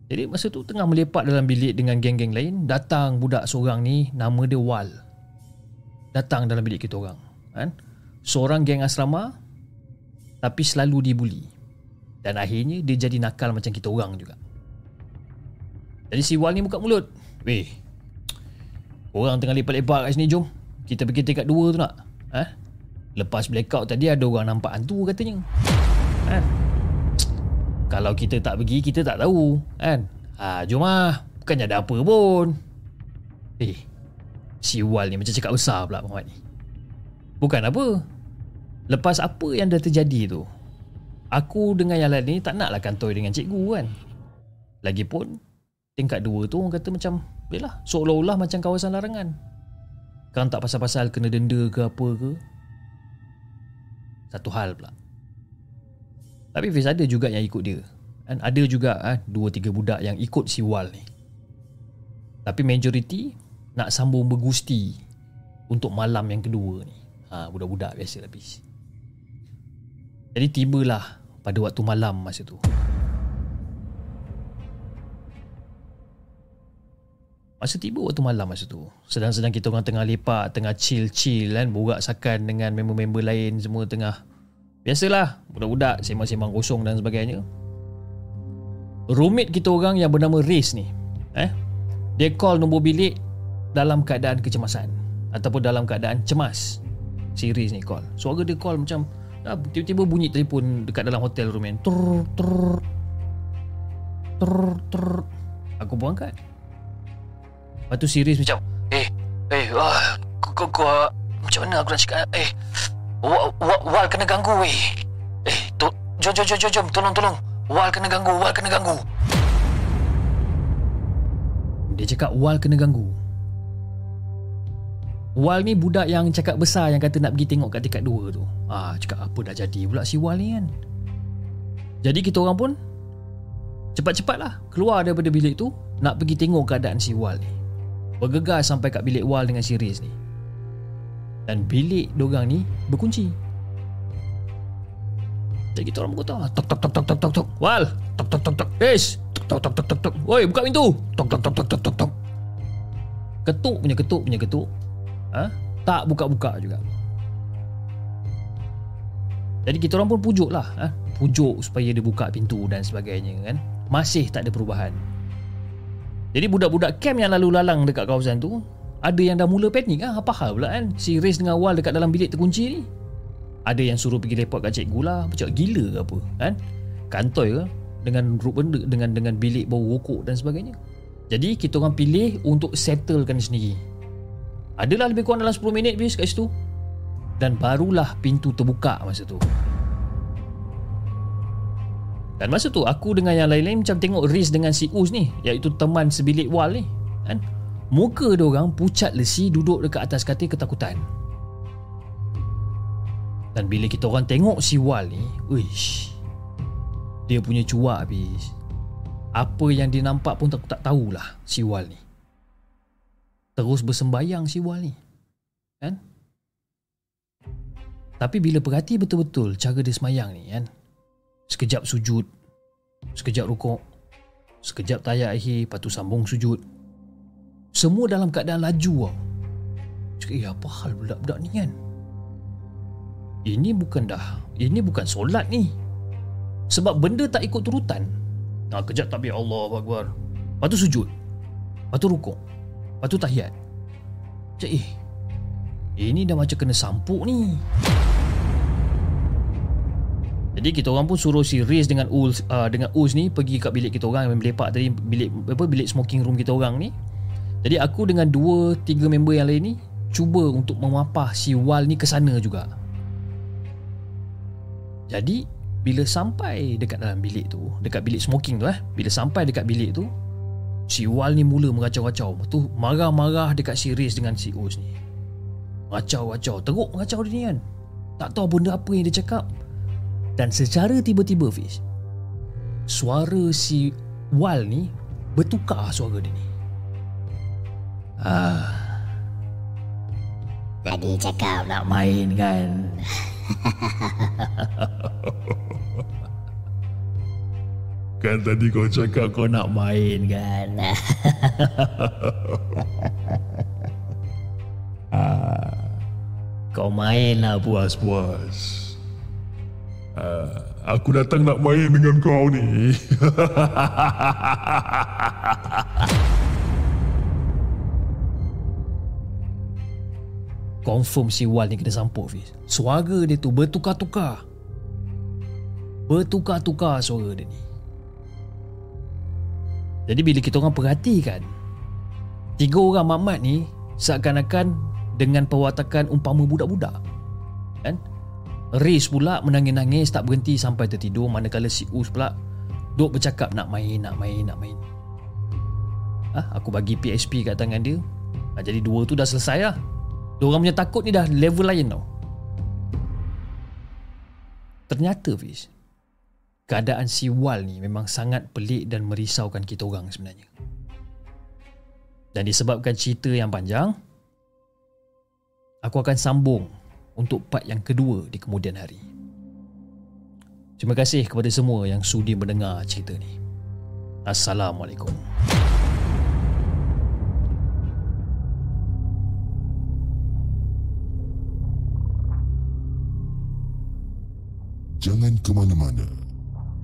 Jadi masa tu tengah melepak dalam bilik Dengan geng-geng lain Datang budak seorang ni Nama dia Wal Datang dalam bilik kita orang kan? Seorang geng asrama Tapi selalu dibuli Dan akhirnya dia jadi nakal macam kita orang juga Jadi si Wal ni buka mulut Weh Orang tengah lepak-lepak kat sini jom. Kita pergi tingkat dua tu nak. Eh? Lepas blackout tadi ada orang nampak hantu katanya. Eh? Kalau kita tak pergi kita tak tahu kan? Ha, Jom lah. Bukannya ada apa pun. Eh Si Wal ni macam cakap besar pula Muhammad ni. Bukan apa. Lepas apa yang dah terjadi tu Aku dengan yang lain ni Tak naklah kantoi dengan cikgu kan. Lagipun Tingkat dua tu orang kata macam Yelah Seolah-olah macam kawasan larangan. Kan tak pasal-pasal Kena denda ke apa ke. Satu hal pula. Tapi Fiz ada juga yang ikut dia. Kan? Ada juga ah, Dua tiga budak yang ikut si Wal ni. Tapi majoriti Nak sambung bergusti Untuk malam yang kedua ni. Ha, Budak-budak biasa habis jadi tibalah pada waktu malam masa tu. Masa tiba waktu malam masa tu. Sedang-sedang kita orang tengah lepak, tengah chill-chill kan. Borak sakan dengan member-member lain semua tengah. Biasalah, budak-budak sembang-sembang kosong dan sebagainya. Roommate kita orang yang bernama Riz ni. Eh, dia call nombor bilik dalam keadaan kecemasan. Ataupun dalam keadaan cemas. Si Riz ni call. Suara dia call macam... Ah, tiba-tiba bunyi telefon dekat dalam hotel room kan. Tur tur tur tur. Aku pun angkat. Lepas tu serius macam, "Eh, eh, ah, kau kau macam mana aku nak cakap? Eh, wal, wal, wal kena ganggu weh. Eh, tu, jom jom jom jom jom, tolong tolong. Wal kena ganggu, wal kena ganggu." Dia cakap wal kena ganggu. Wal ni budak yang cakap besar yang kata nak pergi tengok kat tingkat dua tu. Ah, cakap apa dah jadi pula si Wal ni kan. Jadi kita orang pun cepat-cepatlah keluar daripada bilik tu nak pergi tengok keadaan si Wal ni. Bergegas sampai kat bilik Wal dengan si Riz ni. Dan bilik dorang ni berkunci. Jadi kita orang berkata, tok tok tok tok tok tok tok. Wal, tok tok tok tok. Ish, tok tok tok tok tok. Woi, buka pintu. Tok tok tok tok tok tok tok. Ketuk punya ketuk punya ketuk ha? tak buka-buka juga jadi kita orang pun pujuk lah ha? pujuk supaya dia buka pintu dan sebagainya kan masih tak ada perubahan jadi budak-budak camp yang lalu lalang dekat kawasan tu ada yang dah mula panik ah apa hal pula kan? Si Riz dengan Wal dekat dalam bilik terkunci ni. Ada yang suruh pergi report kat cikgu lah macam gila ke apa kan? Kantoi ke? Dengan grup benda dengan dengan bilik bau rokok dan sebagainya. Jadi kita orang pilih untuk settlekan sendiri. Adalah lebih kurang dalam 10 minit bis kat situ. Dan barulah pintu terbuka masa tu Dan masa tu aku dengan yang lain-lain macam tengok Riz dengan si Uz ni Iaitu teman sebilik wal ni kan? Muka dia orang pucat lesi duduk dekat atas katil ketakutan Dan bila kita orang tengok si Wal ni Uish Dia punya cuak habis Apa yang dia nampak pun tak, tak tahulah si Wal ni terus bersembayang si Wal ni. Kan? Tapi bila perhati betul-betul cara dia semayang ni kan. Sekejap sujud. Sekejap rukuk. Sekejap tayak akhir. Lepas tu sambung sujud. Semua dalam keadaan laju tau. Cakap, eh apa hal budak-budak ni kan? Ini bukan dah. Ini bukan solat ni. Sebab benda tak ikut turutan. Nah, kejap tapi Allah Akbar. Lepas tu sujud. Lepas tu rukuk. Lepas tu tahiyat Macam eh Ini dah macam kena sampuk ni jadi kita orang pun suruh si Riz dengan Uz uh, dengan Uz ni pergi kat bilik kita orang yang melepak tadi bilik apa bilik smoking room kita orang ni. Jadi aku dengan dua tiga member yang lain ni cuba untuk memapah si Wal ni ke sana juga. Jadi bila sampai dekat dalam bilik tu, dekat bilik smoking tu eh, bila sampai dekat bilik tu, Si Wal ni mula mengacau-acau tu marah-marah dekat si Riz dengan si Uz ni Ngacau-ngacau Teruk ngacau dia ni kan Tak tahu benda apa yang dia cakap Dan secara tiba-tiba Fiz Suara si Wal ni Bertukar suara dia ni. Ah, Tadi cakap nak main kan? Kan tadi kau cakap kau nak main kan? Ah, Kau main lah puas-puas uh, Aku datang nak main dengan kau ni. Confirm si Wal ni kena sampuk Fiz. Suara dia tu bertukar-tukar. Bertukar-tukar suara dia ni. Jadi bila kita orang perhatikan Tiga orang mamat ni Seakan-akan Dengan perwatakan umpama budak-budak. Kan Riz pula menangis-nangis tak berhenti sampai tertidur manakala si Us pula duk bercakap nak main, nak main, nak main. Ah, aku bagi PSP kat tangan dia. Ah, jadi dua tu dah selesai lah. Dia orang punya takut ni dah level lain tau. Ternyata Fiz, keadaan si Wal ni memang sangat pelik dan merisaukan kita orang sebenarnya. Dan disebabkan cerita yang panjang, aku akan sambung untuk part yang kedua di kemudian hari. Terima kasih kepada semua yang sudi mendengar cerita ni. Assalamualaikum. Jangan ke mana-mana.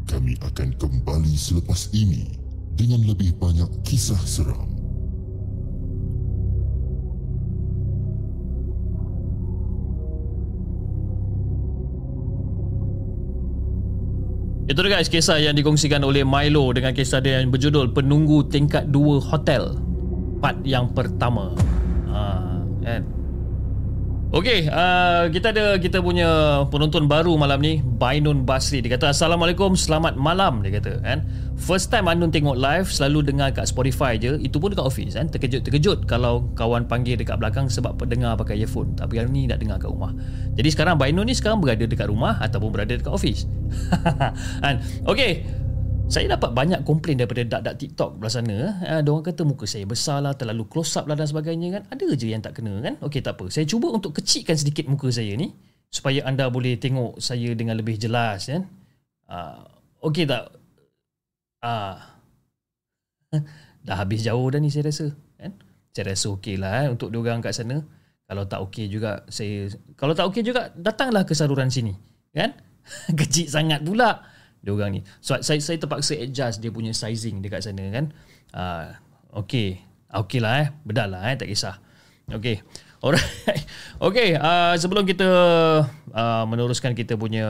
Kami akan kembali selepas ini dengan lebih banyak kisah seram. Itu dia guys kisah yang dikongsikan oleh Milo dengan kisah dia yang berjudul Penunggu Tingkat 2 Hotel Part yang pertama ha, kan? Okey, uh, kita ada kita punya penonton baru malam ni, Bainun Basri. Dia kata Assalamualaikum, selamat malam dia kata kan. First time Anun tengok live selalu dengar kat Spotify je, itu pun dekat office kan. Terkejut-terkejut kalau kawan panggil dekat belakang sebab pendengar pakai earphone. Tapi hari ni nak dengar kat rumah. Jadi sekarang Bainun ni sekarang berada dekat rumah ataupun berada dekat office. kan. Okey, saya dapat banyak komplain daripada dak-dak TikTok belah sana. Ha, orang kata muka saya besar lah, terlalu close up lah dan sebagainya kan. Ada je yang tak kena kan. Okey tak apa. Saya cuba untuk kecilkan sedikit muka saya ni. Supaya anda boleh tengok saya dengan lebih jelas kan. Uh, Okey tak? Uh, dah habis jauh dah ni saya rasa. Kan? Saya rasa okey lah eh, untuk diorang kat sana. Kalau tak okey juga, saya kalau tak okey juga, datanglah ke saluran sini. Kan? Kecil sangat pula dia orang ni. So saya saya terpaksa adjust dia punya sizing dekat sana kan. Ah uh, okey. Okey lah eh. Bedal lah eh tak kisah. Okey. Alright. Okey, uh, sebelum kita uh, meneruskan kita punya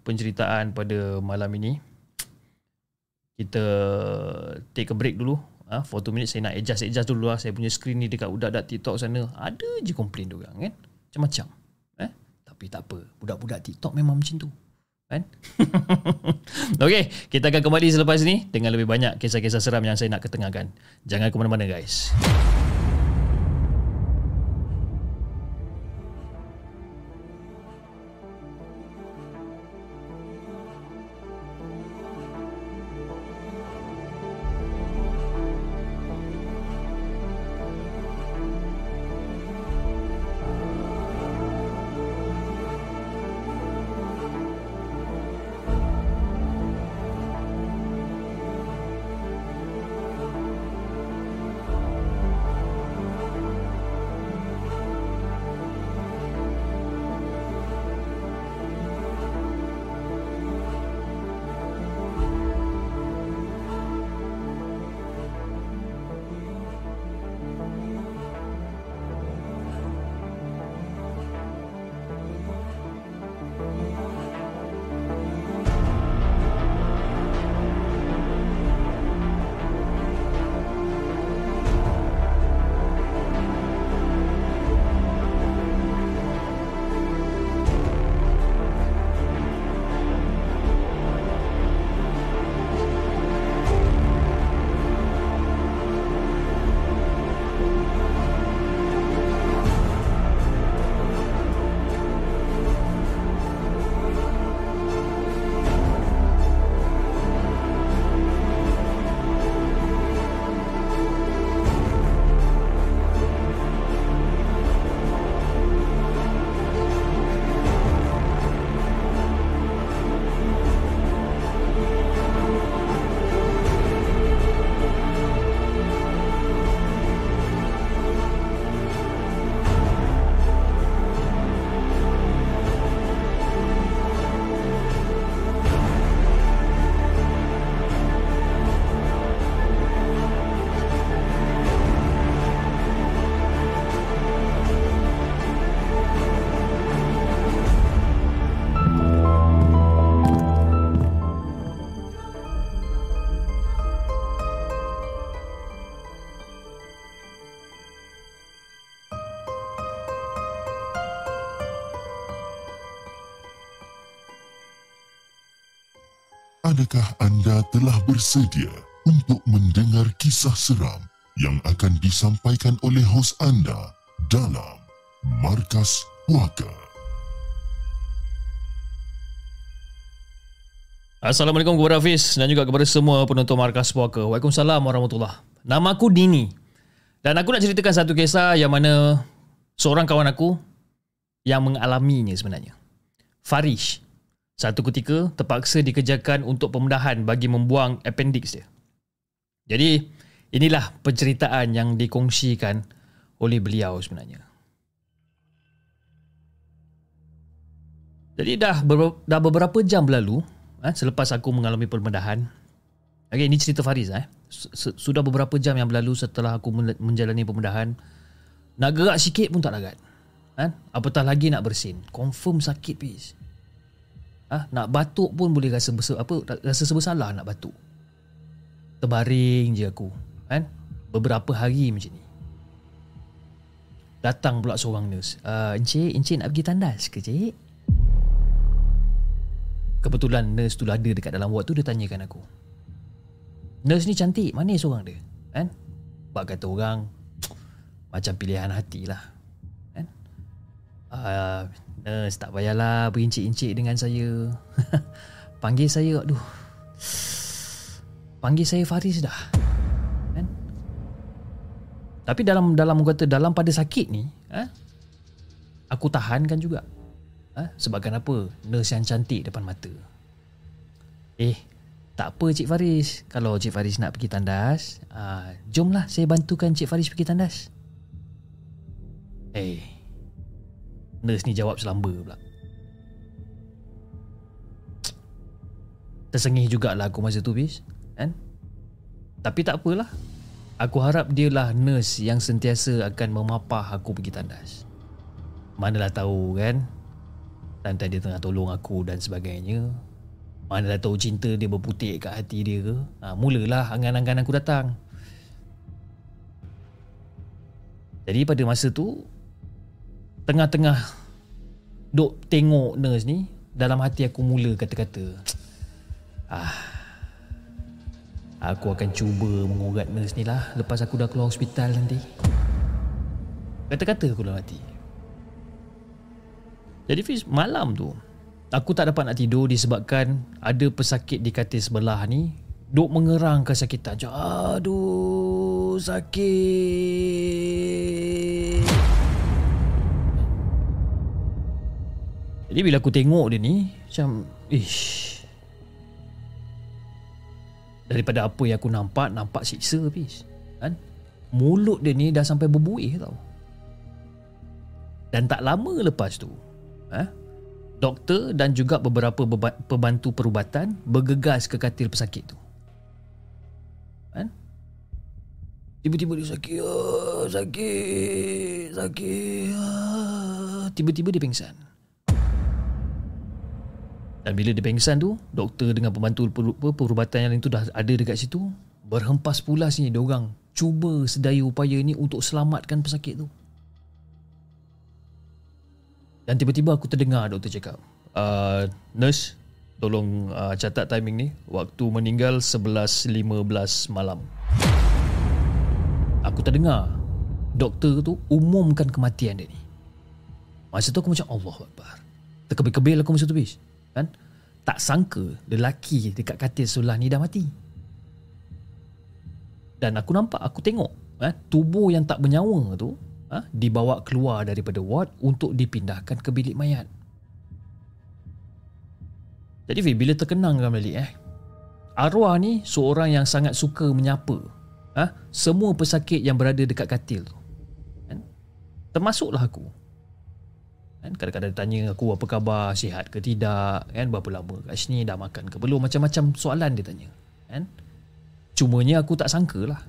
penceritaan pada malam ini kita take a break dulu. Ah, uh, for 2 minutes saya nak adjust adjust dulu lah saya punya screen ni dekat budak-budak TikTok sana. Ada je komplain dia orang kan. Macam-macam. Eh? Tapi tak apa. Budak-budak TikTok memang macam tu kan? Okey, kita akan kembali selepas ini dengan lebih banyak kisah-kisah seram yang saya nak ketengahkan. Jangan ke mana-mana guys. Adakah anda telah bersedia untuk mendengar kisah seram yang akan disampaikan oleh hos anda dalam Markas Puaka? Assalamualaikum kepada Hafiz dan juga kepada semua penonton Markas Puaka. Waalaikumsalam warahmatullahi Nama aku Dini. Dan aku nak ceritakan satu kisah yang mana seorang kawan aku yang mengalaminya sebenarnya. Farish satu ketika terpaksa dikerjakan untuk pembedahan bagi membuang appendix dia. Jadi, inilah penceritaan yang dikongsikan oleh beliau sebenarnya. Jadi dah dah beberapa jam berlalu eh, selepas aku mengalami pembedahan. Okay, ini cerita Fariz eh. Sudah beberapa jam yang berlalu setelah aku menjalani pembedahan. Nak gerak sikit pun tak lagat. Eh? Apatah lagi nak bersin. Confirm sakit please. Ah, nak batuk pun boleh rasa besar apa rasa sebesalah nak batuk. Terbaring je aku, kan? Beberapa hari macam ni. Datang pula seorang nurse. Uh, encik, encik nak pergi tandas ke, cik? Kebetulan nurse tu ada dekat dalam ward tu dia tanyakan aku. Nurse ni cantik, mana seorang dia? Kan? Bak kata orang macam pilihan hati lah. Kan? Uh, Nurse tak payahlah berincik-incik dengan saya. Panggil saya Aduh. Panggil saya Faris dah. Kan? Tapi dalam dalam kata dalam pada sakit ni eh, Aku tahankan juga. Eh, Sebabkan apa? Nurse yang cantik depan mata. Eh tak apa Cik Faris. Kalau Cik Faris nak pergi tandas uh, Jomlah saya bantukan Cik Faris pergi tandas. Eh Nurse ni jawab selamba pula. Tersengih jugalah aku masa tu bis kan? Tapi tak apalah. Aku harap dia lah nurse yang sentiasa akan memapah aku pergi tandas. Manalah tahu kan? Tantan dia tengah tolong aku dan sebagainya. Manalah tahu cinta dia berputik kat hati dia ke? Ha, Mulalah angan-angan aku datang. Jadi pada masa tu tengah-tengah duk tengok nurse ni dalam hati aku mula kata-kata ah aku akan cuba mengurat nurse ni lah lepas aku dah keluar hospital nanti. Kata-kata aku dalam hati. Jadi Fiz malam tu aku tak dapat nak tidur disebabkan ada pesakit di katil sebelah ni duk mengerang kesakitan aduh sakit Jadi bila aku tengok dia ni Macam Ish Daripada apa yang aku nampak Nampak siksa habis kan? Mulut dia ni dah sampai berbuih tau Dan tak lama lepas tu eh, Doktor dan juga beberapa pembantu perubatan Bergegas ke katil pesakit tu kan? Tiba-tiba dia sakit oh, Sakit Sakit ah. Tiba-tiba dia pingsan dan bila dia pengsan tu, doktor dengan pembantu perubatan yang lain tu dah ada dekat situ. Berhempas pula sini dia orang cuba sedaya upaya ni untuk selamatkan pesakit tu. Dan tiba-tiba aku terdengar doktor cakap, uh, "Nurse, tolong uh, catat timing ni. Waktu meninggal 11.15 malam." Aku terdengar doktor tu umumkan kematian dia ni. Masa tu aku macam Allah Akbar. Terkebil-kebil aku masa tu bis kan? Tak sangka lelaki dekat katil sebelah ni dah mati. Dan aku nampak aku tengok eh, tubuh yang tak bernyawa tu eh, dibawa keluar daripada ward untuk dipindahkan ke bilik mayat. Jadi Fi, bila terkenangkan balik eh arwah ni seorang yang sangat suka menyapa eh, semua pesakit yang berada dekat katil tu kan? termasuklah aku kan? Kadang-kadang tanya aku apa khabar? Sihat ke tidak? Kan? Berapa lama kat sini? Dah makan ke belum? Macam-macam soalan dia tanya kan? Cumanya aku tak sangka lah.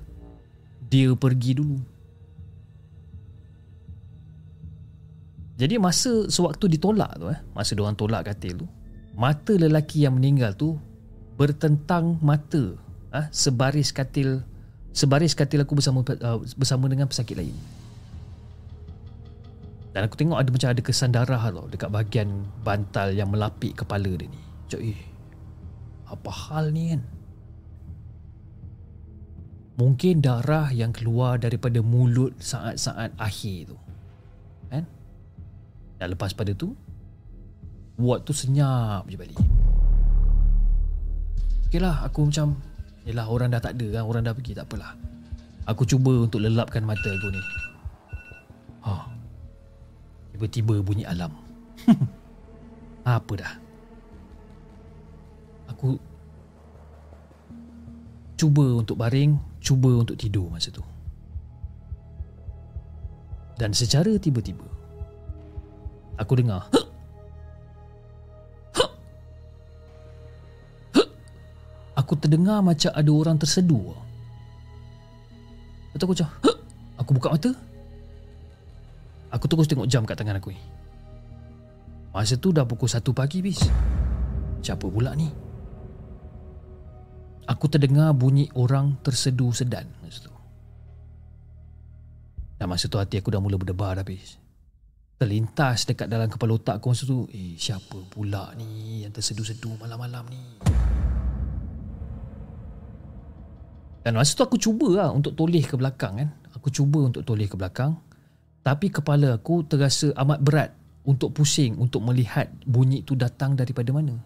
Dia pergi dulu. Jadi masa sewaktu ditolak tu eh masa dia orang tolak katil tu mata lelaki yang meninggal tu bertentang mata ah sebaris katil sebaris katil aku bersama uh, bersama dengan pesakit lain dan aku tengok ada macam ada kesan darah tau dekat bahagian bantal yang melapik kepala dia ni. Cok eh. Apa hal ni kan? Mungkin darah yang keluar daripada mulut saat-saat akhir tu. Kan? Dan lepas pada tu, ward tu senyap je balik. Okey lah, aku macam, yelah orang dah tak ada kan, orang dah pergi, tak apalah. Aku cuba untuk lelapkan mata aku ni. Tiba-tiba bunyi alam. Apa dah? Aku cuba untuk baring, cuba untuk tidur masa tu. Dan secara tiba-tiba aku dengar! "Huh!" Aku terdengar macam ada orang tersedu. Lepas tu aku "Huh!" Aku buka mata Aku terus tengok jam kat tangan aku ni Masa tu dah pukul 1 pagi bis Siapa pula ni? Aku terdengar bunyi orang tersedu sedan masa tu. Dan masa tu hati aku dah mula berdebar dah bis. Terlintas dekat dalam kepala otak aku masa tu. Eh siapa pula ni yang tersedu-sedu malam-malam ni? Dan masa tu aku cuba lah untuk toleh ke belakang kan. Aku cuba untuk toleh ke belakang. Tapi kepala aku terasa amat berat untuk pusing untuk melihat bunyi tu datang daripada mana.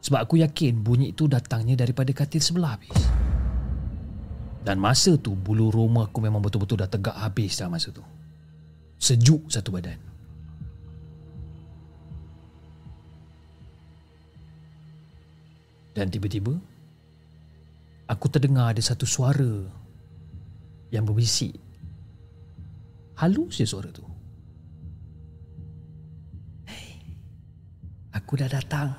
Sebab aku yakin bunyi itu datangnya daripada katil sebelah habis. Dan masa tu bulu roma aku memang betul-betul dah tegak habis dah masa tu. Sejuk satu badan. Dan tiba-tiba aku terdengar ada satu suara yang berbisik. Halus je suara tu. Hey, aku dah datang.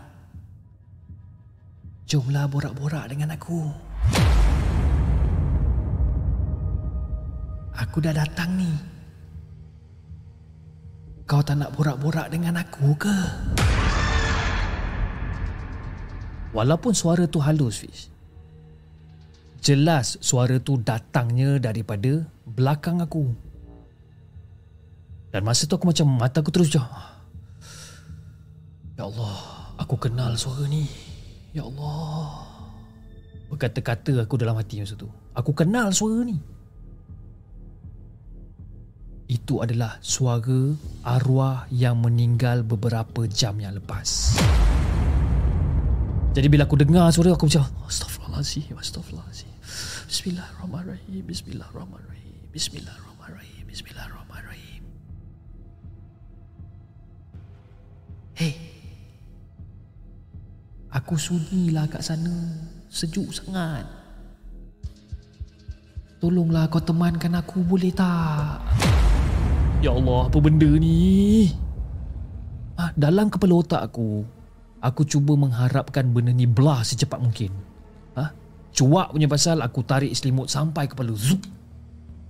Jomlah borak-borak dengan aku. Aku dah datang ni. Kau tak nak borak-borak dengan aku ke? Walaupun suara tu halus, Fish. Jelas suara tu datangnya daripada belakang aku. Dan masa tu aku macam mata aku terus jauh. Ya Allah, aku kenal suara ni. Ya Allah. Berkata-kata aku dalam hati masa tu. Aku kenal suara ni. Itu adalah suara arwah yang meninggal beberapa jam yang lepas. Jadi bila aku dengar suara aku macam Astaghfirullahaladzim Astaghfirullahaladzim Bismillahirrahmanirrahim Bismillahirrahmanirrahim Bismillahirrahmanirrahim Bismillahirrahmanirrahim Hey Aku sunyilah kat sana. Sejuk sangat. Tolonglah kau temankan aku boleh tak? Ya Allah apa benda ni? Ha, Dalam kepala otak aku Aku cuba mengharapkan benda ni belah secepat mungkin. Ha? Cuak punya pasal aku tarik selimut sampai kepala. Zup!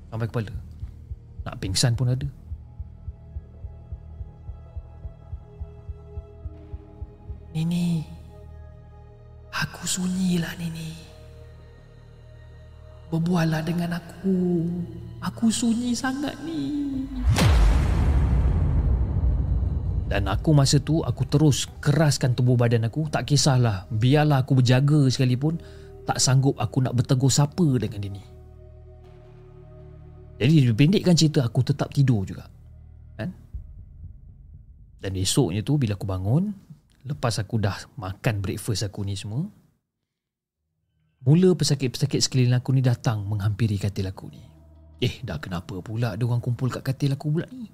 Sampai kepala. Nak pingsan pun ada Ini Aku sunyilah Nini. Berbuallah dengan aku. Aku sunyi sangat ni. Dan aku masa tu aku terus keraskan tubuh badan aku. Tak kisahlah. Biarlah aku berjaga sekalipun. Tak sanggup aku nak bertegur siapa dengan dia ni. Jadi dipendekkan cerita aku tetap tidur juga. Kan? Dan esoknya tu bila aku bangun. Lepas aku dah makan breakfast aku ni semua Mula pesakit-pesakit sekeliling aku ni datang menghampiri katil aku ni. Eh dah kenapa pula ada orang kumpul kat katil aku pula ni?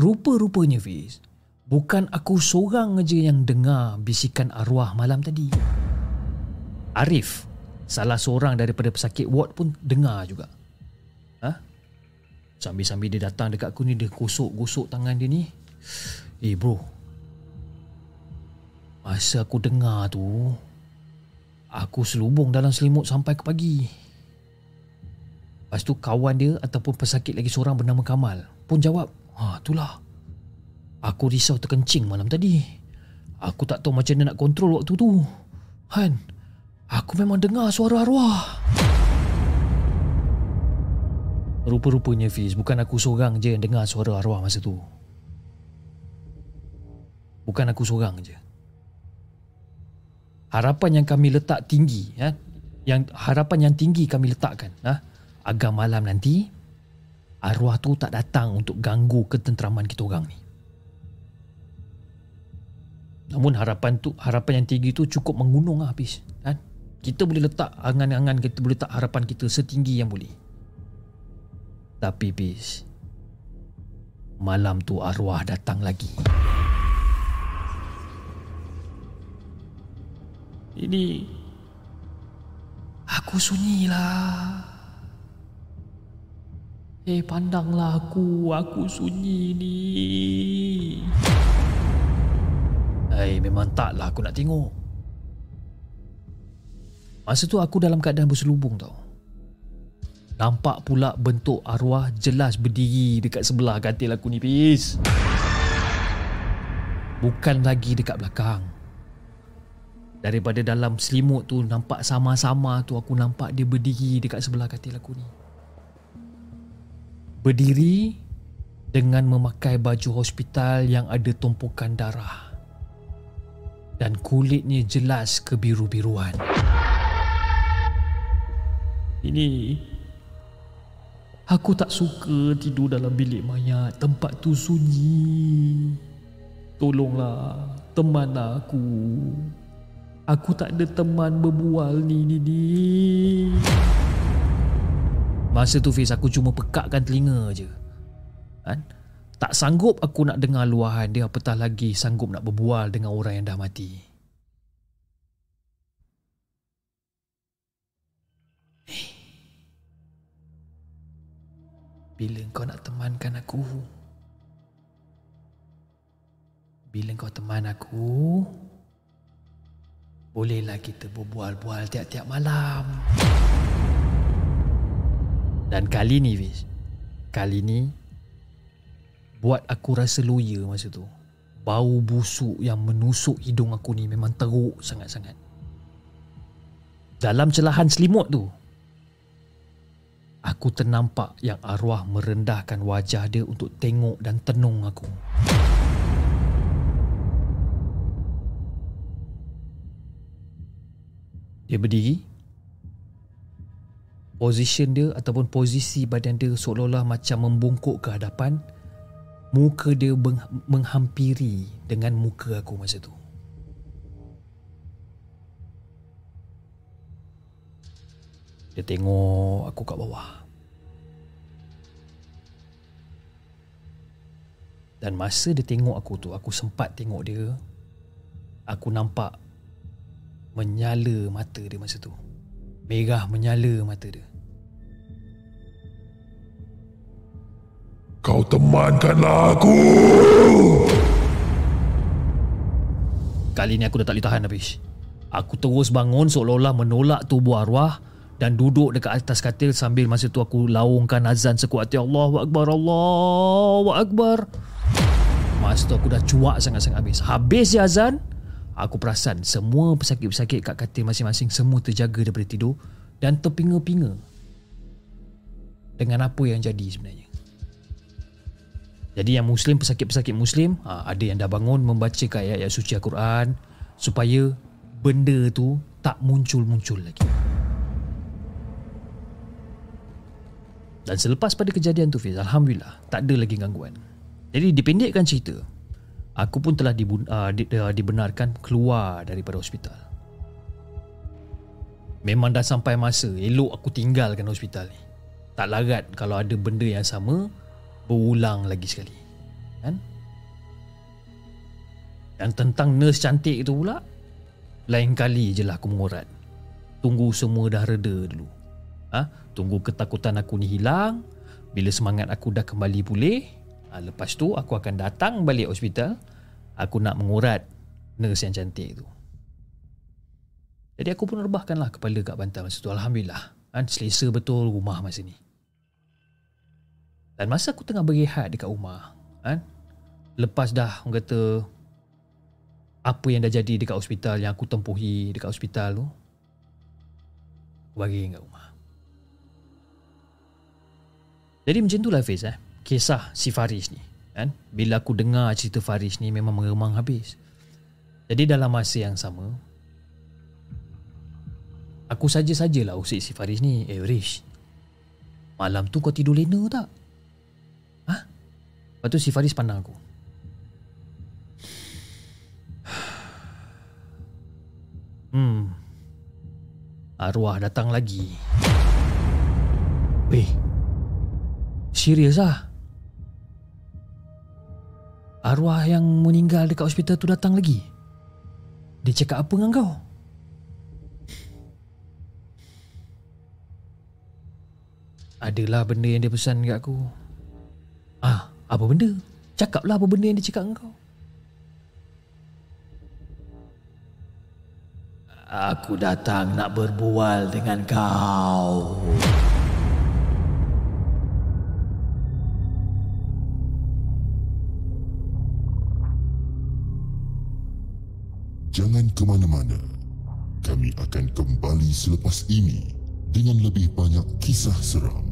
Rupa-rupanya Fiz Bukan aku seorang aja yang dengar bisikan arwah malam tadi. Arif Salah seorang daripada pesakit ward pun dengar juga. Ha? Sambil-sambil dia datang dekat aku ni Dia gosok-gosok tangan dia ni. Eh bro Masa aku dengar tu Aku selubung dalam selimut sampai ke pagi. Lepas tu kawan dia ataupun pesakit lagi seorang bernama Kamal Pun jawab Ha itulah. Aku risau terkencing malam tadi. Aku tak tahu macam mana nak kontrol waktu tu. Han Aku memang dengar suara arwah. Rupa-rupanya Fiz Bukan aku seorang je yang dengar suara arwah masa tu. Bukan aku seorang je harapan yang kami letak tinggi ya yang harapan yang tinggi kami letakkan ha, agar malam nanti arwah tu tak datang untuk ganggu ketenteraman kita orang ni. Namun harapan tu harapan yang tinggi tu cukup mengunung lah habis kan? Kita boleh letak angan-angan kita boleh letak harapan kita setinggi yang boleh. Tapi bis malam tu arwah datang lagi ini aku sunyilah eh pandanglah aku aku sunyi ni Eh, memang taklah aku nak tengok. Masa tu aku dalam keadaan berselubung tau. Nampak pula bentuk arwah jelas berdiri dekat sebelah katil aku ni, Pis. Bukan lagi dekat belakang. Daripada dalam selimut tu nampak sama-sama tu aku nampak dia berdiri dekat sebelah katil aku ni. Berdiri dengan memakai baju hospital yang ada tumpukan darah dan kulitnya jelas kebiru-biruan. Ini aku tak suka tidur dalam bilik mayat. Tempat tu sunyi. Tolonglah teman aku. Aku tak ada teman berbual ni ni ni. Masa tu Fiz aku cuma pekakkan telinga je. Kan? Tak sanggup aku nak dengar luahan dia apatah lagi sanggup nak berbual dengan orang yang dah mati. Eh. Bila kau nak temankan aku? Bila kau teman aku? Bolehlah kita berbual-bual tiap-tiap malam. Dan kali ni, Fiz. Kali ni, buat aku rasa loya masa tu. Bau busuk yang menusuk hidung aku ni memang teruk sangat-sangat. Dalam celahan selimut tu, aku ternampak yang arwah merendahkan wajah dia untuk tengok dan tenung aku. Dia berdiri. Position dia ataupun posisi badan dia seolah-olah macam membungkuk ke hadapan muka dia menghampiri dengan muka aku masa tu. Dia tengok aku kat bawah. Dan masa dia tengok aku tu, aku sempat tengok dia. Aku nampak menyala mata dia masa tu. Merah menyala mata dia. Kau temankanlah aku. Kali ni aku dah tak boleh tahan habis. Aku terus bangun seolah-olah menolak tubuh arwah dan duduk dekat atas katil sambil masa tu aku laungkan azan sekuat hati Allahu Akbar, Allahu Akbar. Masa tu aku dah cuak sangat-sangat habis. Habis je azan, aku perasan semua pesakit-pesakit kat katil masing-masing semua terjaga daripada tidur dan terpinga-pinga dengan apa yang jadi sebenarnya. Jadi yang muslim pesakit-pesakit muslim ha, ada yang dah bangun membaca ayat-ayat suci Al-Quran supaya benda tu tak muncul-muncul lagi. Dan selepas pada kejadian tu Fiz, alhamdulillah tak ada lagi gangguan. Jadi dipendekkan cerita, aku pun telah dibun, uh, di, uh, dibenarkan keluar daripada hospital. Memang dah sampai masa elok aku tinggalkan hospital ni. Tak larat kalau ada benda yang sama berulang lagi sekali kan dan tentang nurse cantik itu pula lain kali je lah aku mengurat tunggu semua dah reda dulu ha? tunggu ketakutan aku ni hilang bila semangat aku dah kembali pulih ha, lepas tu aku akan datang balik hospital aku nak mengurat nurse yang cantik tu jadi aku pun rebahkanlah kepala kat bantal masa tu Alhamdulillah kan? selesa betul rumah masa ni dan masa aku tengah berehat dekat rumah, kan? Lepas dah orang kata apa yang dah jadi dekat hospital yang aku tempuhi dekat hospital tu. Bagi kat rumah. Jadi macam itulah Fiz eh. Kisah si Faris ni. Kan? Bila aku dengar cerita Faris ni memang mengemang habis. Jadi dalam masa yang sama, Aku saja-sajalah usik si Faris ni. Eh Rish. Malam tu kau tidur lena tak? Ha? Lepas tu si Faris pandang aku. Hmm. Arwah datang lagi. Weh. Serius ah? Arwah yang meninggal dekat hospital tu datang lagi? Dia cakap apa dengan kau? Adalah benda yang dia pesan kat aku. Ah, apa benda? Cakaplah apa benda yang dia cakap dengan kau. Aku datang nak berbual dengan kau. Jangan ke mana-mana. Kami akan kembali selepas ini dengan lebih banyak kisah seram.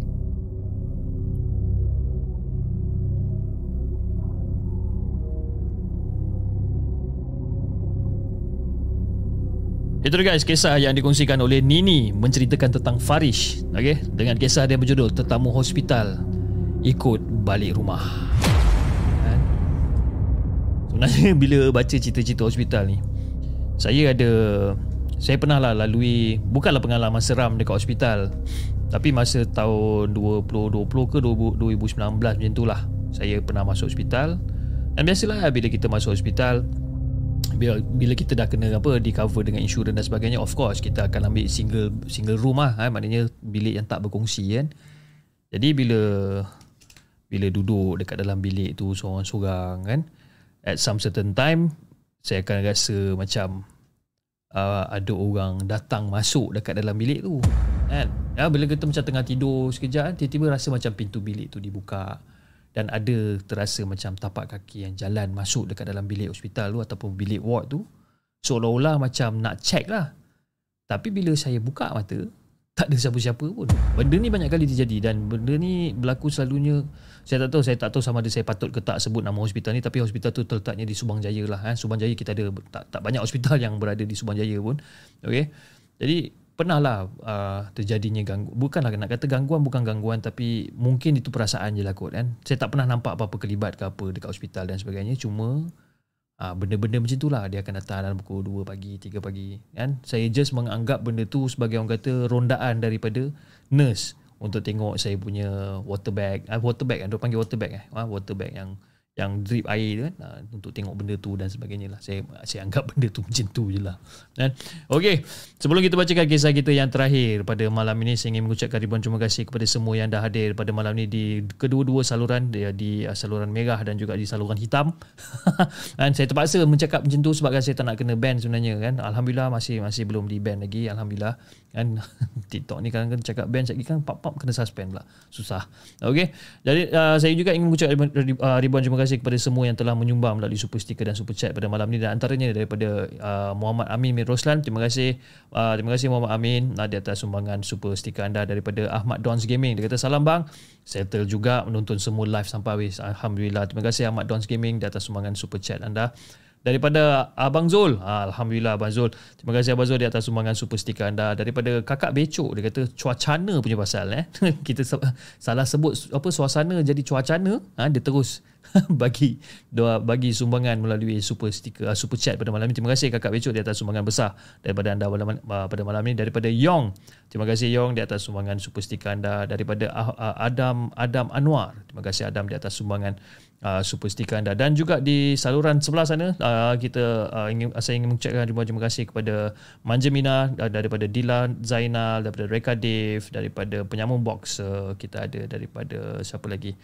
Itu guys kisah yang dikongsikan oleh Nini menceritakan tentang Farish okay? dengan kisah dia berjudul Tetamu Hospital ikut balik rumah. Kan? Sebenarnya bila baca cerita-cerita hospital ni saya ada saya pernah lah lalui bukanlah pengalaman seram dekat hospital tapi masa tahun 2020 ke 2019 macam tu lah saya pernah masuk hospital. Dan biasalah bila kita masuk hospital bila, kita dah kena apa di cover dengan insurans dan sebagainya of course kita akan ambil single single room lah eh, maknanya bilik yang tak berkongsi kan. Jadi bila bila duduk dekat dalam bilik tu seorang-seorang kan at some certain time saya akan rasa macam uh, ada orang datang masuk dekat dalam bilik tu. Kan? Ya, bila kita macam tengah tidur sekejap tiba-tiba rasa macam pintu bilik tu dibuka. Dan ada terasa macam tapak kaki yang jalan masuk dekat dalam bilik hospital tu ataupun bilik ward tu. Seolah-olah macam nak check lah. Tapi bila saya buka mata tak ada siapa-siapa pun. Benda ni banyak kali terjadi dan benda ni berlaku selalunya saya tak tahu saya tak tahu sama ada saya patut ke tak sebut nama hospital ni tapi hospital tu terletaknya di Subang Jaya lah kan Subang Jaya kita ada tak, tak banyak hospital yang berada di Subang Jaya pun. Okey? Jadi pernah lah uh, terjadinya gangguan bukanlah nak kata gangguan bukan gangguan tapi mungkin itu perasaan je lah kot kan. Saya tak pernah nampak apa-apa kelibat ke apa dekat hospital dan sebagainya cuma uh, benda-benda macam tu lah. Dia akan datang dalam pukul 2 pagi 3 pagi kan. Saya just menganggap benda tu sebagai orang kata rondaan daripada nurse untuk tengok saya punya water bag. Uh, water bag kan dia panggil water bag eh. Uh, water bag yang yang drip air tu kan. Uh, untuk tengok benda tu dan sebagainya lah. Saya saya anggap benda tu macam tu je lah. Kan okey. Sebelum kita bacakan kisah kita yang terakhir pada malam ini saya ingin mengucapkan ribuan terima kasih kepada semua yang dah hadir pada malam ini di kedua-dua saluran. Di, di saluran merah dan juga di saluran hitam. Dan saya terpaksa mencakap macam tu sebab saya tak nak kena ban sebenarnya kan. Alhamdulillah masih masih belum di ban lagi. Alhamdulillah kan TikTok ni kadang-kadang cakap ban sekali kan pop kena suspend pula susah okey jadi uh, saya juga ingin mengucapkan uh, ribuan terima kasih kepada semua yang telah menyumbang melalui super sticker dan super chat pada malam ini dan antaranya daripada uh, Muhammad Amin Mir Roslan. Terima kasih uh, terima kasih Muhammad Amin uh, di atas sumbangan super sticker anda daripada Ahmad Dons Gaming. Dia kata salam bang. Settle juga menonton semua live sampai habis. Alhamdulillah. Terima kasih Ahmad Dons Gaming di atas sumbangan super chat anda daripada Abang Zul. Ha, Alhamdulillah Abang Zul. Terima kasih Abang Zul di atas sumbangan super sticker anda. Daripada Kakak Becok, dia kata cuacana punya pasal. Eh. Kita salah sebut apa suasana jadi cuacana. Ha, dia terus bagi doa bagi sumbangan melalui super sticker uh, super chat pada malam ini. Terima kasih kakak Becok di atas sumbangan besar daripada anda pada, uh, pada malam ini daripada Yong. Terima kasih Yong di atas sumbangan super sticker anda daripada Adam Adam Anwar. Terima kasih Adam di atas sumbangan uh, super sticker anda dan juga di saluran sebelah sana uh, kita uh, ingin saya ingin mengucapkan terima, terima kasih kepada Manjamina uh, daripada Dila Zainal daripada Reka Dave daripada penyambung box uh, kita ada daripada siapa lagi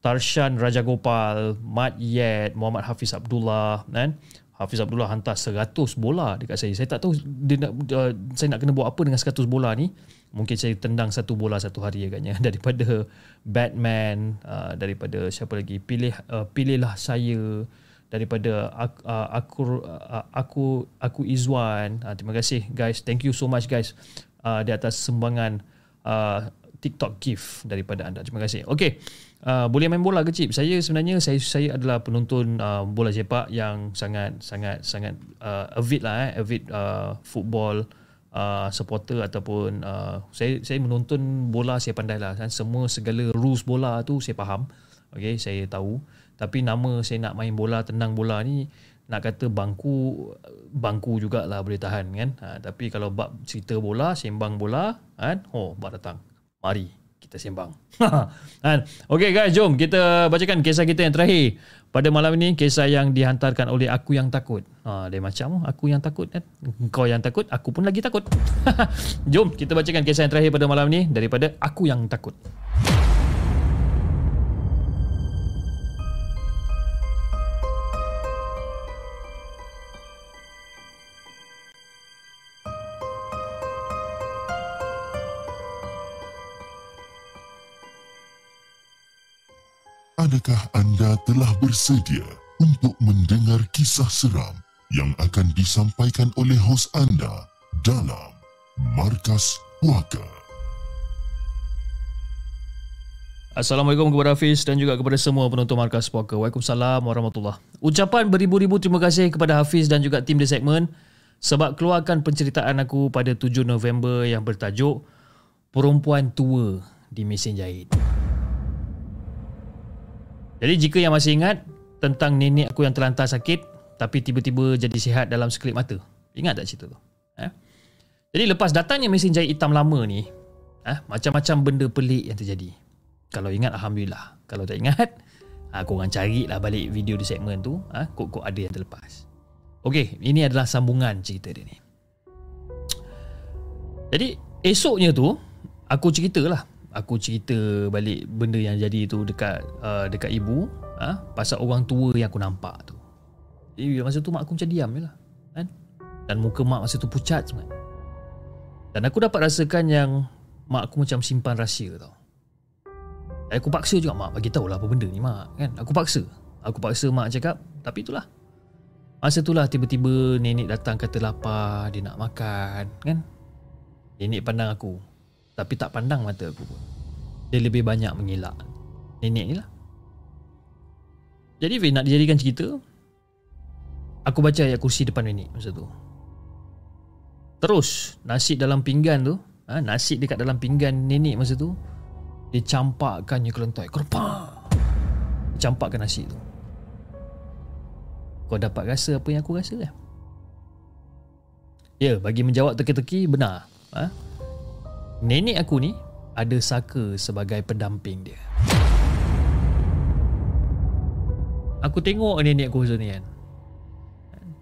Tarshan Raja Gopal, Mat Yet, Muhammad Hafiz Abdullah kan. Hafiz Abdullah hantar 100 bola dekat saya. Saya tak tahu dia nak, uh, saya nak kena buat apa dengan 100 bola ni. Mungkin saya tendang satu bola satu hari agaknya daripada Batman, uh, daripada siapa lagi? Pilih uh, pilihlah saya daripada aku uh, aku uh, aku aku Izwan. Uh, terima kasih guys. Thank you so much guys uh, di atas sumbangan uh, TikTok gift daripada anda. Terima kasih. Okay. Uh, boleh main bola ke Cip? Saya sebenarnya saya saya adalah penonton uh, bola sepak yang sangat sangat sangat uh, avid lah eh, avid uh, football uh, supporter ataupun uh, saya saya menonton bola saya pandai lah kan semua segala rules bola tu saya faham. Okey saya tahu. Tapi nama saya nak main bola tenang bola ni nak kata bangku bangku jugalah boleh tahan kan? Ha, tapi kalau bab cerita bola sembang bola kan? Oh bak datang. Mari kita sembang kan okey guys jom kita bacakan kisah kita yang terakhir pada malam ini kisah yang dihantarkan oleh aku yang takut. Ha, dia macam aku yang takut kan. Kau yang takut, aku pun lagi takut. Jom kita bacakan kisah yang terakhir pada malam ini daripada aku yang takut. Adakah anda telah bersedia untuk mendengar kisah seram yang akan disampaikan oleh hos anda dalam Markas Puaka? Assalamualaikum kepada Hafiz dan juga kepada semua penonton Markas Puaka. Waalaikumsalam warahmatullahi Ucapan beribu-ribu terima kasih kepada Hafiz dan juga tim di segmen sebab keluarkan penceritaan aku pada 7 November yang bertajuk Perempuan Tua di Mesin Jahit. Jadi jika yang masih ingat tentang nenek aku yang terlantar sakit tapi tiba-tiba jadi sihat dalam sekelip mata. Ingat tak cerita tu? Eh? Jadi lepas datangnya mesin jahit hitam lama ni, eh, macam-macam benda pelik yang terjadi. Kalau ingat Alhamdulillah. Kalau tak ingat, ha, korang carilah balik video di segmen tu. Ha, kok-kok ada yang terlepas. Okey, ini adalah sambungan cerita dia ni. Jadi esoknya tu, aku ceritalah aku cerita balik benda yang jadi tu dekat uh, dekat ibu ha? pasal orang tua yang aku nampak tu. Jadi masa tu mak aku macam diam je lah. Kan? Dan muka mak masa tu pucat semua. Dan aku dapat rasakan yang mak aku macam simpan rahsia tau. Dan aku paksa juga mak bagi tahu lah apa benda ni mak. Kan? Aku paksa. Aku paksa mak cakap. Tapi itulah. Masa itulah tiba-tiba nenek datang kata lapar. Dia nak makan. Kan? Nenek pandang aku. Tapi tak pandang mata aku pun. Dia lebih banyak mengelak. Nenek ni lah. Jadi Fir nak dijadikan cerita Aku baca ayat kursi depan nenek masa tu. Terus Nasi dalam pinggan tu ha, Nasi dekat dalam pinggan nenek masa tu Dia campakkannya ke lantai Kerpak Campakkan nasi tu. Kau dapat rasa apa yang aku rasa kan? Ya, bagi menjawab teki-teki benar. Ha? Nenek aku ni ada saka sebagai pendamping dia. Aku tengok nenek aku ni kan.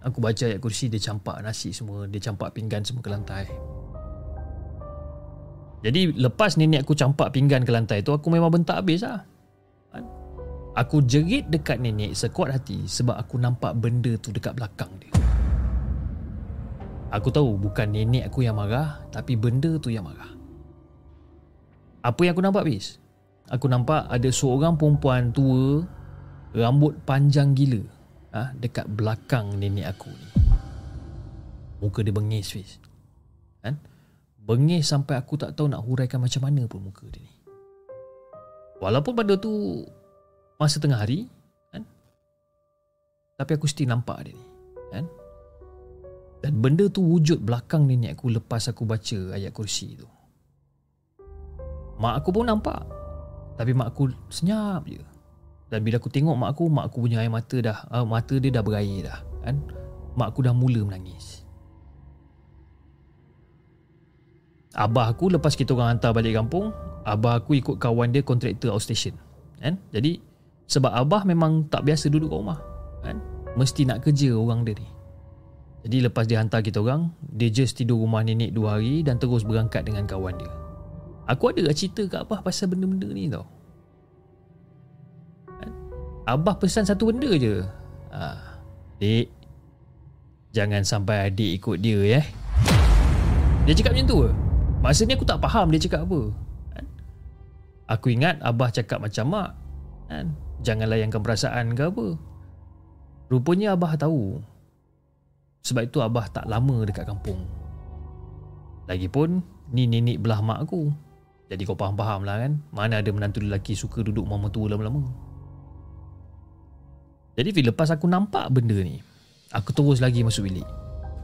Aku baca ayat kursi dia campak nasi semua, dia campak pinggan semua ke lantai. Jadi lepas nenek aku campak pinggan ke lantai tu aku memang bentak habis lah. Aku jerit dekat nenek sekuat hati sebab aku nampak benda tu dekat belakang dia. Aku tahu bukan nenek aku yang marah tapi benda tu yang marah. Apa yang aku nampak bis? Aku nampak ada seorang perempuan tua Rambut panjang gila ha, Dekat belakang nenek aku ni Muka dia bengis bis kan? Bengis sampai aku tak tahu nak huraikan macam mana pun muka dia ni Walaupun pada tu Masa tengah hari kan? Tapi aku still nampak dia ni kan? Dan benda tu wujud belakang nenek aku Lepas aku baca ayat kursi tu Mak aku pun nampak Tapi mak aku senyap je Dan bila aku tengok mak aku Mak aku punya air mata dah uh, Mata dia dah berair dah kan? Mak aku dah mula menangis Abah aku lepas kita orang hantar balik kampung Abah aku ikut kawan dia kontraktor outstation kan? Jadi Sebab Abah memang tak biasa duduk kat rumah kan? Mesti nak kerja orang dia ni Jadi lepas dia hantar kita orang Dia just tidur rumah nenek dua hari Dan terus berangkat dengan kawan dia Aku ada cerita kat Abah pasal benda-benda ni tau. Kan? Abah pesan satu benda je. Ha, Dik Jangan sampai adik ikut dia ya Dia cakap macam tu Masa ni aku tak faham dia cakap apa. Kan? Aku ingat Abah cakap macam mak kan? Jangan layangkan perasaan ke apa. Rupanya Abah tahu. Sebab itu Abah tak lama dekat kampung. Lagipun Ni nenek belah mak aku jadi kau faham-faham lah kan. Mana ada menantu lelaki suka duduk mama tua lama-lama. Jadi Fil lepas aku nampak benda ni Aku terus lagi masuk bilik.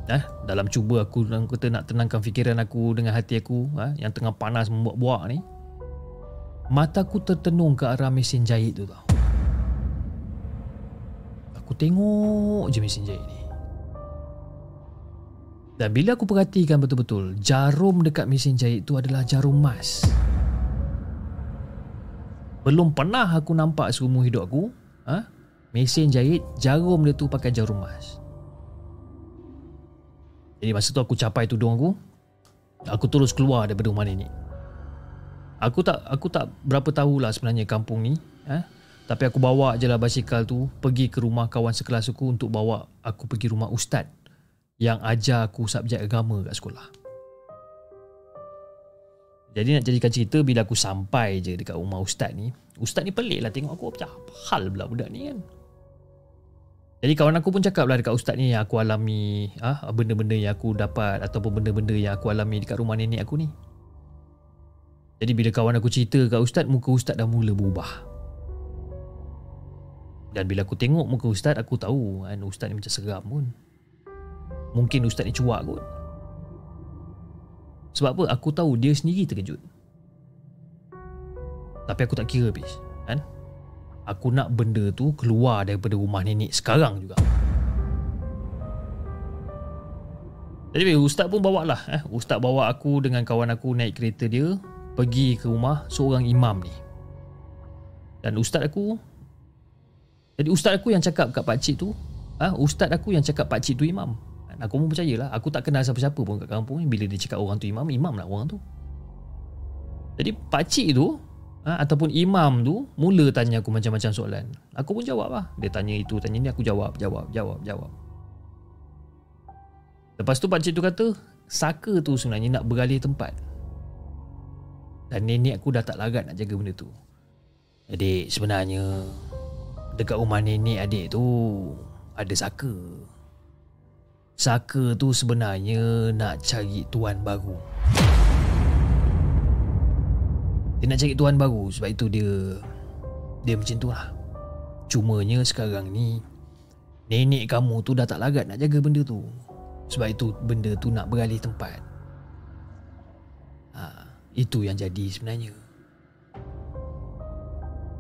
Eh, dalam cuba aku kata nak tenangkan fikiran aku dengan hati aku eh, yang tengah panas membuak-buak ni mataku tertenung ke arah mesin jahit tu tau. Aku tengok je mesin jahit ni dan bila aku perhatikan betul-betul jarum dekat mesin jahit tu adalah jarum emas belum pernah aku nampak seumur hidup aku ha? mesin jahit jarum dia tu pakai jarum emas jadi masa tu aku capai tudung aku Aku terus keluar daripada rumah nenek Aku tak aku tak berapa tahulah sebenarnya kampung ni eh? Tapi aku bawa je lah basikal tu Pergi ke rumah kawan sekelas aku Untuk bawa aku pergi rumah ustaz Yang ajar aku subjek agama kat sekolah Jadi nak jadikan cerita Bila aku sampai je dekat rumah ustaz ni Ustaz ni pelik lah tengok aku Apa hal pula budak ni kan jadi kawan aku pun cakap lah dekat ustaz ni yang aku alami ah benda-benda yang aku dapat ataupun benda-benda yang aku alami dekat rumah nenek aku ni. Jadi bila kawan aku cerita kat ustaz, muka ustaz dah mula berubah. Dan bila aku tengok muka ustaz, aku tahu kan ustaz ni macam seram pun. Mungkin ustaz ni cuak kot. Sebab apa? Aku tahu dia sendiri terkejut. Tapi aku tak kira habis. Kan? aku nak benda tu keluar daripada rumah nenek sekarang juga. Jadi ustaz pun bawa lah eh. Ustaz bawa aku dengan kawan aku naik kereta dia Pergi ke rumah seorang imam ni Dan ustaz aku Jadi ustaz aku yang cakap kat pakcik tu ah, Ustaz aku yang cakap pakcik tu imam Aku pun percayalah Aku tak kenal siapa-siapa pun kat kampung ni Bila dia cakap orang tu imam Imam lah orang tu Jadi pakcik tu ha, ataupun imam tu mula tanya aku macam-macam soalan. Aku pun jawab lah. Dia tanya itu, tanya ni, aku jawab, jawab, jawab, jawab. Lepas tu pakcik tu kata, saka tu sebenarnya nak beralih tempat. Dan nenek aku dah tak larat nak jaga benda tu. Adik, sebenarnya dekat rumah nenek adik tu ada saka. Saka tu sebenarnya nak cari tuan baru. Dia nak cari tuan baru Sebab itu dia Dia macam tu lah. Cumanya sekarang ni Nenek kamu tu dah tak larat nak jaga benda tu. Sebab itu benda tu nak beralih tempat. Ha, Itu yang jadi sebenarnya.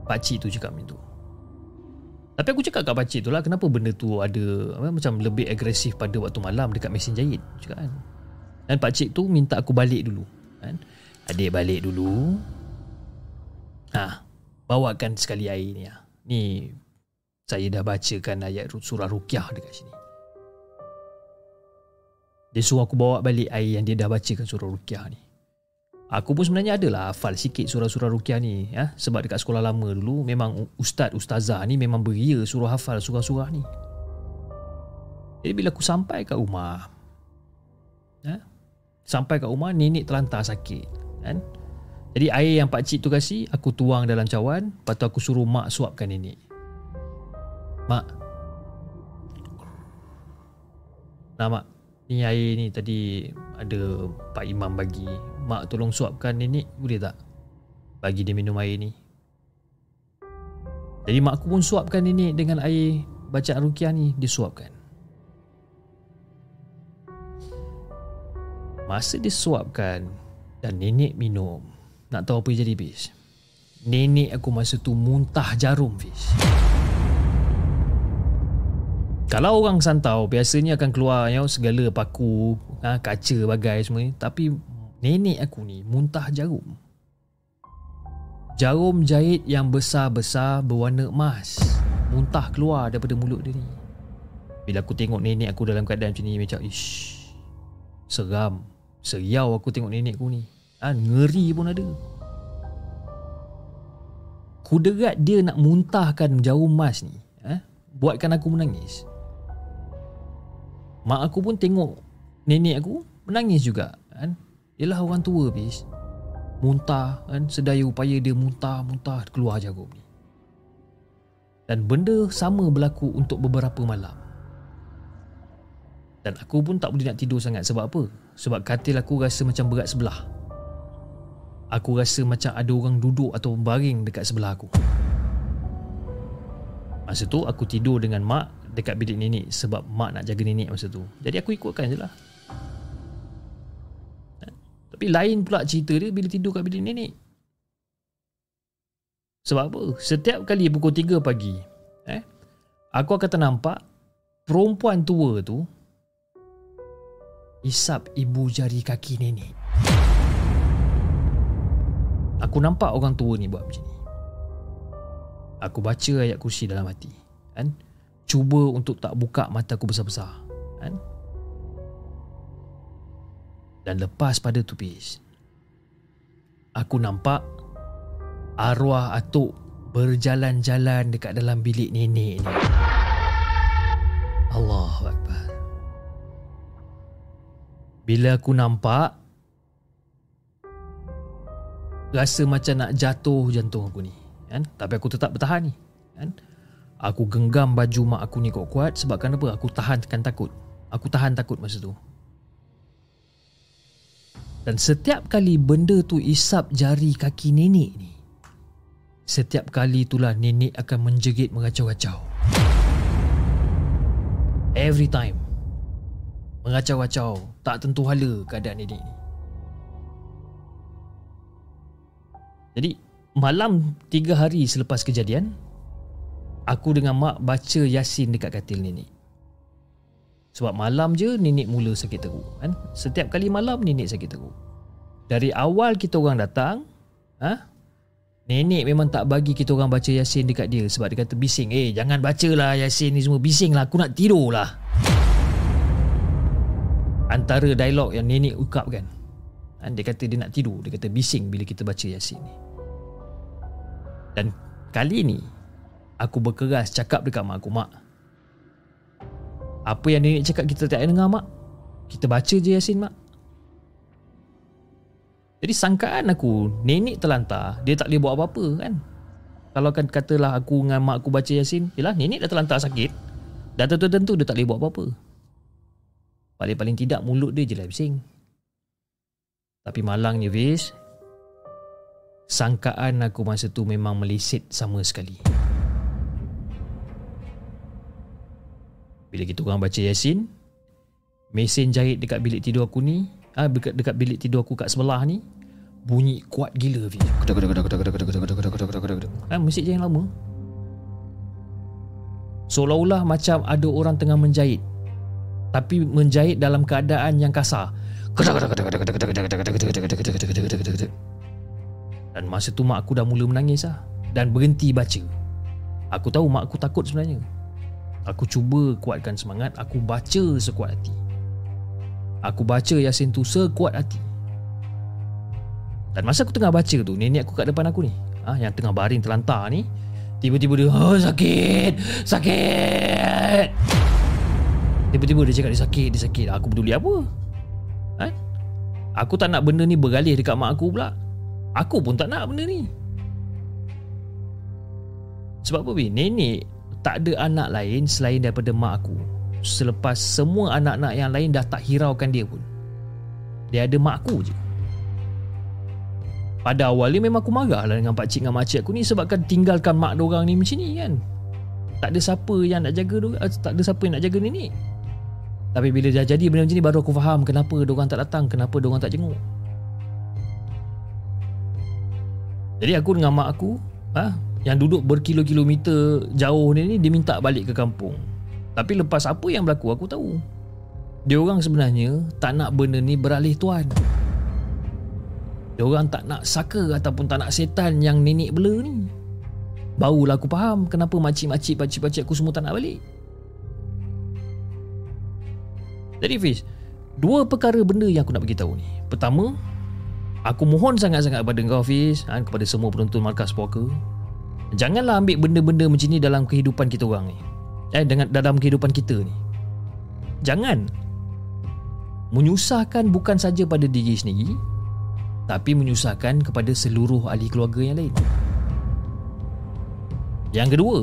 Pakcik tu cakap macam tu Tapi aku cakap kat pakcik tu lah Kenapa benda tu ada Macam lebih agresif pada waktu malam Dekat mesin jahit cakap kan Dan pakcik tu minta aku balik dulu kan? Adik balik dulu Ha, bawakan sekali air ni. Ha. Ni saya dah bacakan ayat surah Rukyah dekat sini. Dia suruh aku bawa balik air yang dia dah bacakan surah Rukyah ni. Aku pun sebenarnya adalah hafal sikit surah-surah Rukyah ni. Ya? Sebab dekat sekolah lama dulu memang ustaz, ustazah ni memang beria surah hafal surah-surah ni. Jadi bila aku sampai kat rumah. Ya? Sampai kat rumah nenek terlantar sakit. Kan? Jadi air yang pak cik tu kasih Aku tuang dalam cawan Lepas tu aku suruh mak suapkan nenek Mak Nah mak Ni air ni tadi Ada Pak Imam bagi Mak tolong suapkan nenek Boleh tak Bagi dia minum air ni? Jadi mak aku pun suapkan nenek Dengan air Bacaan rukiah ni Dia suapkan. Masa dia suapkan Dan nenek minum nak tahu apa yang jadi Fiz Nenek aku masa tu muntah jarum Fiz Kalau orang santau Biasanya akan keluar you know, Segala paku ha, Kaca bagai semua ni. Tapi Nenek aku ni Muntah jarum. Jarum jahit yang besar-besar Berwarna emas Muntah keluar daripada mulut dia ni. Bila aku tengok nenek aku dalam keadaan macam ni Macam ish Seram Seriau aku tengok nenek aku ni. Ha, Ngeri pun ada. Kuderat dia nak muntahkan jarum emas ni eh, Buatkan aku menangis. Mak aku pun tengok Nenek aku menangis juga Yelah orang tua bis Muntah kan Sedaya upaya dia muntah-muntah Keluar jarum ni Dan benda sama berlaku Untuk beberapa malam Dan aku pun tak boleh nak tidur sangat Sebab apa? Sebab katil aku rasa macam berat sebelah Aku rasa macam ada orang duduk atau baring dekat sebelah aku. Masa tu aku tidur dengan mak dekat bilik nenek sebab mak nak jaga nenek masa tu. Jadi aku ikutkan je lah. Tapi lain pula cerita dia bila tidur kat bilik nenek. Sebab apa? Setiap kali pukul 3 pagi, eh, aku akan ternampak perempuan tua tu isap ibu jari kaki nenek. Aku nampak orang tua ni buat macam ni. Aku baca ayat kursi dalam hati. Kan? Cuba untuk tak buka mata aku besar-besar. Kan? Dan lepas pada tupis, aku nampak arwah atuk berjalan-jalan dekat dalam bilik nenek ni. Allah Akbar. Bila aku nampak, rasa macam nak jatuh jantung aku ni kan? Tapi aku tetap bertahan ni kan? Aku genggam baju mak aku ni kuat-kuat sebab kenapa aku tahankan takut. Aku tahan takut masa tu dan setiap kali benda tu isap jari kaki nenek ni setiap kali itulah nenek akan menjerit mengacau-acau. Every time mengacau-acau tak tentu hala keadaan nenek ni. Jadi malam tiga hari selepas kejadian aku dengan mak baca yasin dekat katil nenek sebab malam je nenek mula sakit teruk kan? Setiap kali malam nenek sakit teruk. Dari awal kita orang datang ha? Nenek memang tak bagi kita orang baca yasin dekat dia sebab dia kata bising. Eh jangan bacalah yasin ni semua bising lah. Aku nak tidur lah. Antara dialog yang nenek ukapkan kan? Dia kata dia nak tidur. Dia kata bising bila kita baca yasin ni. Dan kali ni aku berkeras cakap dekat mak aku, mak. Apa yang nenek cakap kita tak dengar mak. Kita baca je Yasin mak. Jadi sangkaan aku, nenek terlantar, dia tak boleh buat apa-apa kan. Kalau kan katalah aku dengan mak aku baca Yasin, yalah nenek dah terlantar sakit. Dan tentu-tentu dia tak boleh buat apa-apa. Paling-paling tidak mulut dia je lah bising. Tapi malangnya Fiz, Sangkaan aku masa tu memang melisit sama sekali. Bila kita orang baca Yasin, mesin jahit dekat bilik tidur aku ni, ah dekat dekat bilik tidur aku kat sebelah ni, bunyi kuat gila Fi. Ah mesin jahit lama. Seolah-olah macam ada orang tengah menjahit. Tapi menjahit dalam keadaan yang kasar. Dan masa tu mak aku dah mula menangis lah Dan berhenti baca Aku tahu mak aku takut sebenarnya Aku cuba kuatkan semangat Aku baca sekuat hati. Aku baca Yasin tu sekuat hati. Dan masa aku tengah baca tu Nenek aku kat depan aku ni ha, Yang tengah baring terlantar ni Tiba-tiba dia oh, Sakit Sakit. Tiba-tiba dia cakap dia sakit Dia sakit. Aku peduli apa? Ha? Aku tak nak benda ni bergalih dekat mak aku pula. Aku pun tak nak benda ni. Sebab apa Bin? Nenek tak ada anak lain selain daripada mak aku. Selepas semua anak-anak yang lain dah tak hiraukan dia pun. Dia ada mak aku je. Pada awalnya memang aku marah lah dengan pakcik dengan makcik aku ni Sebabkan tinggalkan mak dorang ni macam ni kan. Tak ada siapa yang nak jaga eh, Tak ada siapa yang nak jaga nenek Tapi bila dah jadi benda macam ni baru aku faham Kenapa dorang tak datang Kenapa dorang tak jenguk. Jadi aku dengan mak aku ha, Yang duduk berkilo-kilometer jauh ni, ni Dia minta balik ke kampung. Tapi lepas apa yang berlaku aku tahu. Dia orang sebenarnya tak nak benda ni beralih tuan. Dia orang tak nak saka ataupun tak nak setan yang nenek bela ni. Barulah aku faham kenapa makcik-makcik pakcik-pakcik aku semua tak nak balik. Jadi Fiz Dua perkara benda yang aku nak beritahu ni. Pertama Aku mohon sangat-sangat kepada kau ha, Kepada semua penonton Markas Puaka Janganlah ambil benda-benda macam ni dalam kehidupan kita orang ni. Eh, dengan Dalam kehidupan kita ni. Jangan. Menyusahkan bukan saja pada diri sendiri Tapi menyusahkan kepada seluruh ahli keluarga yang lain. Yang kedua.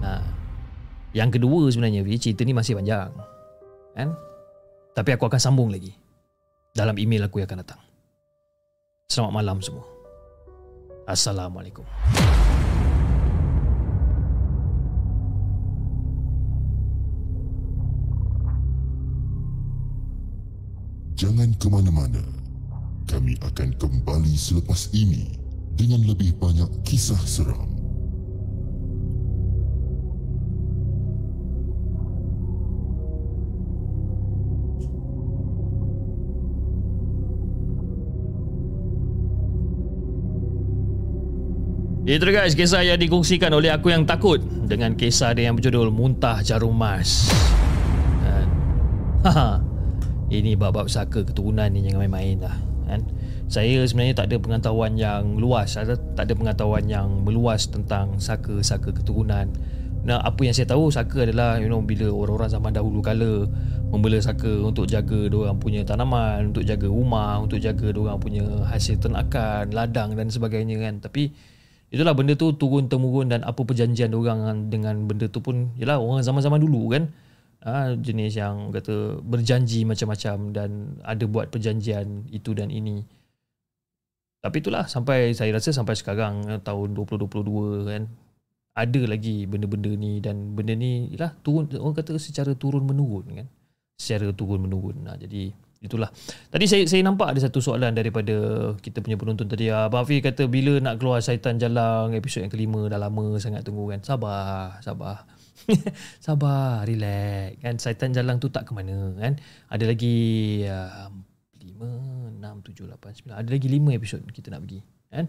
Ha, Yang kedua sebenarnya Hafiz Cerita ni masih panjang. Kan? Tapi aku akan sambung lagi. Dalam email aku yang akan datang. Selamat malam semua. Assalamualaikum. Jangan ke mana-mana. Kami akan kembali selepas ini dengan lebih banyak kisah seram. Itu guys kisah yang dikongsikan oleh aku yang takut dengan kisah dia yang berjudul Muntah Jarum Mas. Dan, haha, ini bab-bab saka keturunan ni jangan main-main lah. Kan? Saya sebenarnya tak ada pengetahuan yang luas, ada tak ada pengetahuan yang meluas tentang saka-saka keturunan. Nah, apa yang saya tahu saka adalah you know bila orang-orang zaman dahulu kala membela saka untuk jaga orang punya tanaman, untuk jaga rumah, untuk jaga orang punya hasil ternakan, ladang dan sebagainya kan. Tapi Itulah benda tu turun temurun dan apa perjanjian orang dengan benda tu pun yalah orang zaman-zaman dulu kan ha, jenis yang kata berjanji macam-macam dan ada buat perjanjian itu dan ini. Tapi itulah sampai saya rasa sampai sekarang eh, tahun 2022 kan ada lagi benda-benda ni dan benda ni yalah turun orang kata secara turun menurun kan. Secara turun menurun. Nah, jadi itulah. Tadi saya saya nampak ada satu soalan daripada kita punya penonton tadi. Abang Afi kata bila nak keluar Syaitan Jalang episod yang kelima dah lama sangat tunggu kan. Sabar, sabar. sabar, relax. Kan Syaitan Jalang tu tak ke mana kan. Ada lagi uh, 5, 6, 7, 8, 9. Ada lagi 5 episod kita nak pergi. Kan?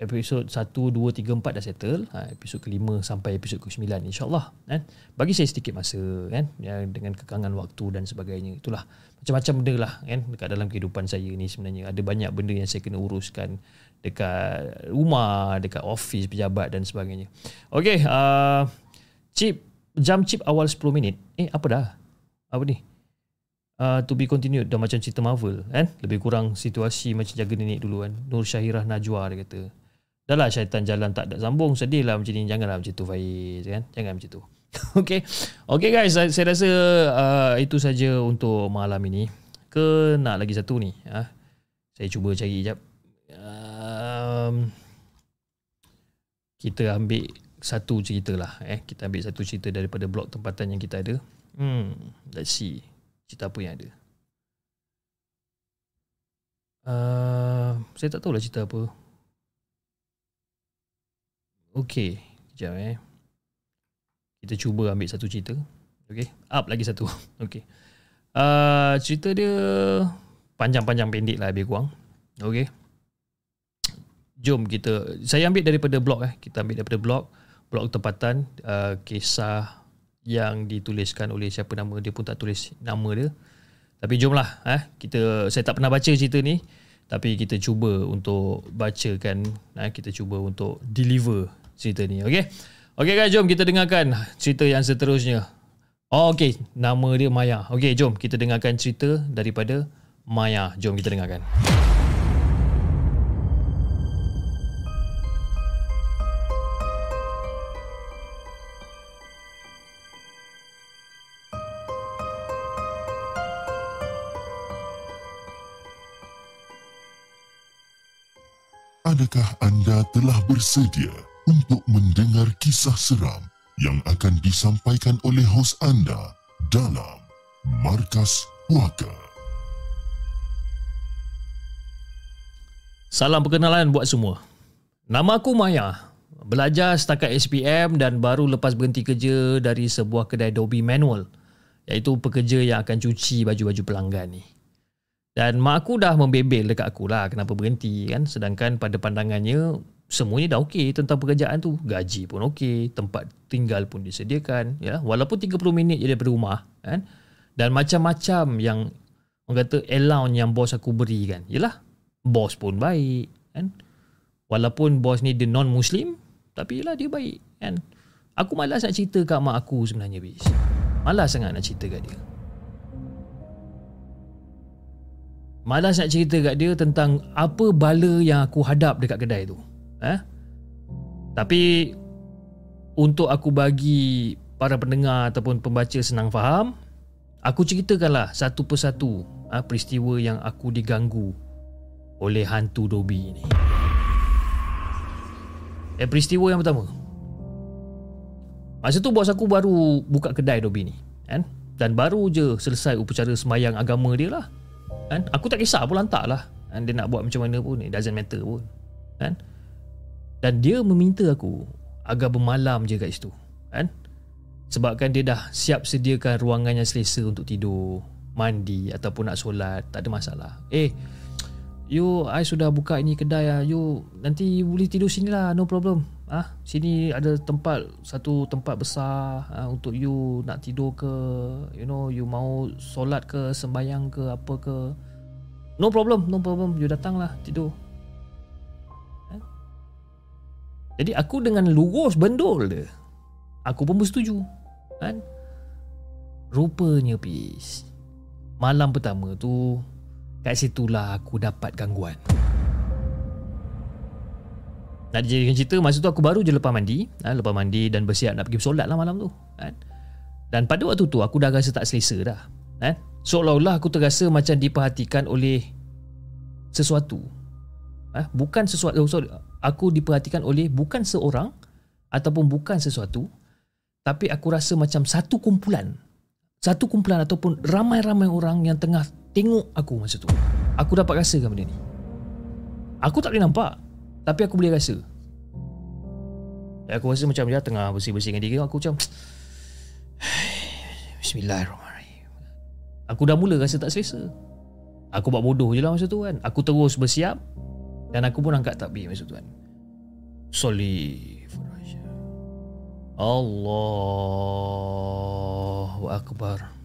episod 1, 2, 3, 4 dah settle ha, episod kelima sampai episod ke-9 insyaAllah kan? bagi saya sedikit masa kan? ya, dengan kekangan waktu dan sebagainya itulah macam-macam benda lah kan? dekat dalam kehidupan saya ni sebenarnya ada banyak benda yang saya kena uruskan dekat rumah dekat office pejabat dan sebagainya ok uh, chip jam chip awal 10 minit. Eh apa dah? Apa ni? Uh, to be continued. Dah macam cerita Marvel kan? Lebih kurang situasi macam jaga nenek dulu kan? Nur Syahirah Najwa dia kata. Dah lah syaitan jalan tak ada sambung. Sedih lah macam ni. Janganlah macam tu Faiz kan? Jangan macam tu. Okay. Okay guys. Saya, saya rasa uh, Itu saja untuk malam ini. Ke nak lagi satu ni? Ha? Saya cuba cari sekejap um, Kita ambil Satu cerita lah eh. Kita ambil satu cerita Daripada blog tempatan yang kita ada Hmm Let's see Cerita apa yang ada uh, Saya tak tahu lah cerita apa Okey, sekejap eh. Kita cuba ambil satu cerita. Okey, up lagi satu. Okey. Uh, cerita dia panjang-panjang pendek lah lebih kurang. Okey. Jom kita, saya ambil daripada blog eh. Kita ambil daripada blog. Blog tempatan. Uh, kisah yang dituliskan oleh siapa nama dia pun tak tulis nama dia. Tapi jomlah eh. Kita, saya tak pernah baca cerita ni. Tapi kita cuba untuk bacakan, eh, kita cuba untuk deliver cerita ni. Okey. Okey guys, jom kita dengarkan cerita yang seterusnya. Oh, okey, nama dia Maya. Okey, jom kita dengarkan cerita daripada Maya. Jom kita dengarkan. Adakah anda telah bersedia untuk mendengar kisah seram yang akan disampaikan oleh hos anda dalam Markas Puaka. Salam perkenalan buat semua. Nama aku Maya. Belajar setakat SPM dan baru lepas berhenti kerja dari sebuah kedai Dobby Manual iaitu pekerja yang akan cuci baju-baju pelanggan ni. Dan mak aku dah membebel dekat aku lah kenapa berhenti kan sedangkan pada pandangannya semuanya dah okey tentang pekerjaan tu. Gaji pun okey, tempat tinggal pun disediakan, ya. Walaupun 30 minit je daripada rumah, kan? Dan macam-macam yang orang kata allowance yang bos aku beri kan. Yalah, bos pun baik, kan? Walaupun bos ni dia non-muslim, tapi yalah dia baik, kan? Aku malas nak cerita kat mak aku sebenarnya, bis. Malas sangat nak cerita kat dia. Malas nak cerita kat dia tentang apa bala yang aku hadap dekat kedai tu. Eh? Tapi untuk aku bagi para pendengar ataupun pembaca senang faham, aku ceritakanlah satu persatu ha, peristiwa yang aku diganggu oleh hantu Dobby ini. Eh, peristiwa yang pertama. Masa tu bos aku baru buka kedai Dobby ni. Kan? Dan baru je selesai upacara semayang agama dia lah. Kan? Aku tak kisah pun lantak lah. Kan? dia nak buat macam mana pun it doesn't matter pun. Kan? Dan dia meminta aku agar bermalam je kat situ. Kan? Sebabkan dia dah siap sediakan ruangan yang selesa untuk tidur mandi ataupun nak solat tak ada masalah. Eh you I sudah buka ini kedai ah. You nanti boleh tidur sini lah no problem ah sini ada tempat satu tempat besar ah, untuk you nak tidur ke you know you mau solat ke sembahyang ke apa ke. No problem no problem. You datang lah tidur. Eh? jadi aku dengan lurus bendol dia aku pun bersetuju kan? Rupanya pis malam pertama tu kat situlah aku dapat gangguan nak dijadikan cerita Masa tu aku baru je lepas mandi ha, Lepas mandi dan bersiap nak pergi solat lah malam tu kan? Dan pada waktu tu Aku dah rasa tak selesa dah kan? Seolah-olah aku terasa macam diperhatikan oleh Sesuatu ha? Bukan sesuatu oh, sorry. Aku diperhatikan oleh Bukan seorang Ataupun bukan sesuatu Tapi aku rasa macam satu kumpulan Satu kumpulan ataupun Ramai-ramai orang yang tengah Tengok aku masa tu Aku dapat rasakan benda ni Aku tak boleh nampak tapi aku boleh rasa. Aku rasa macam dia tengah bersih-bersih dengan diri Aku macam Bismillahirrahmanirrahim. Aku dah mula rasa tak selesa. Aku buat bodoh je lah masa tu kan. Aku terus bersiap Dan aku pun angkat takbir masa tu kan. Soli Allahu Akbar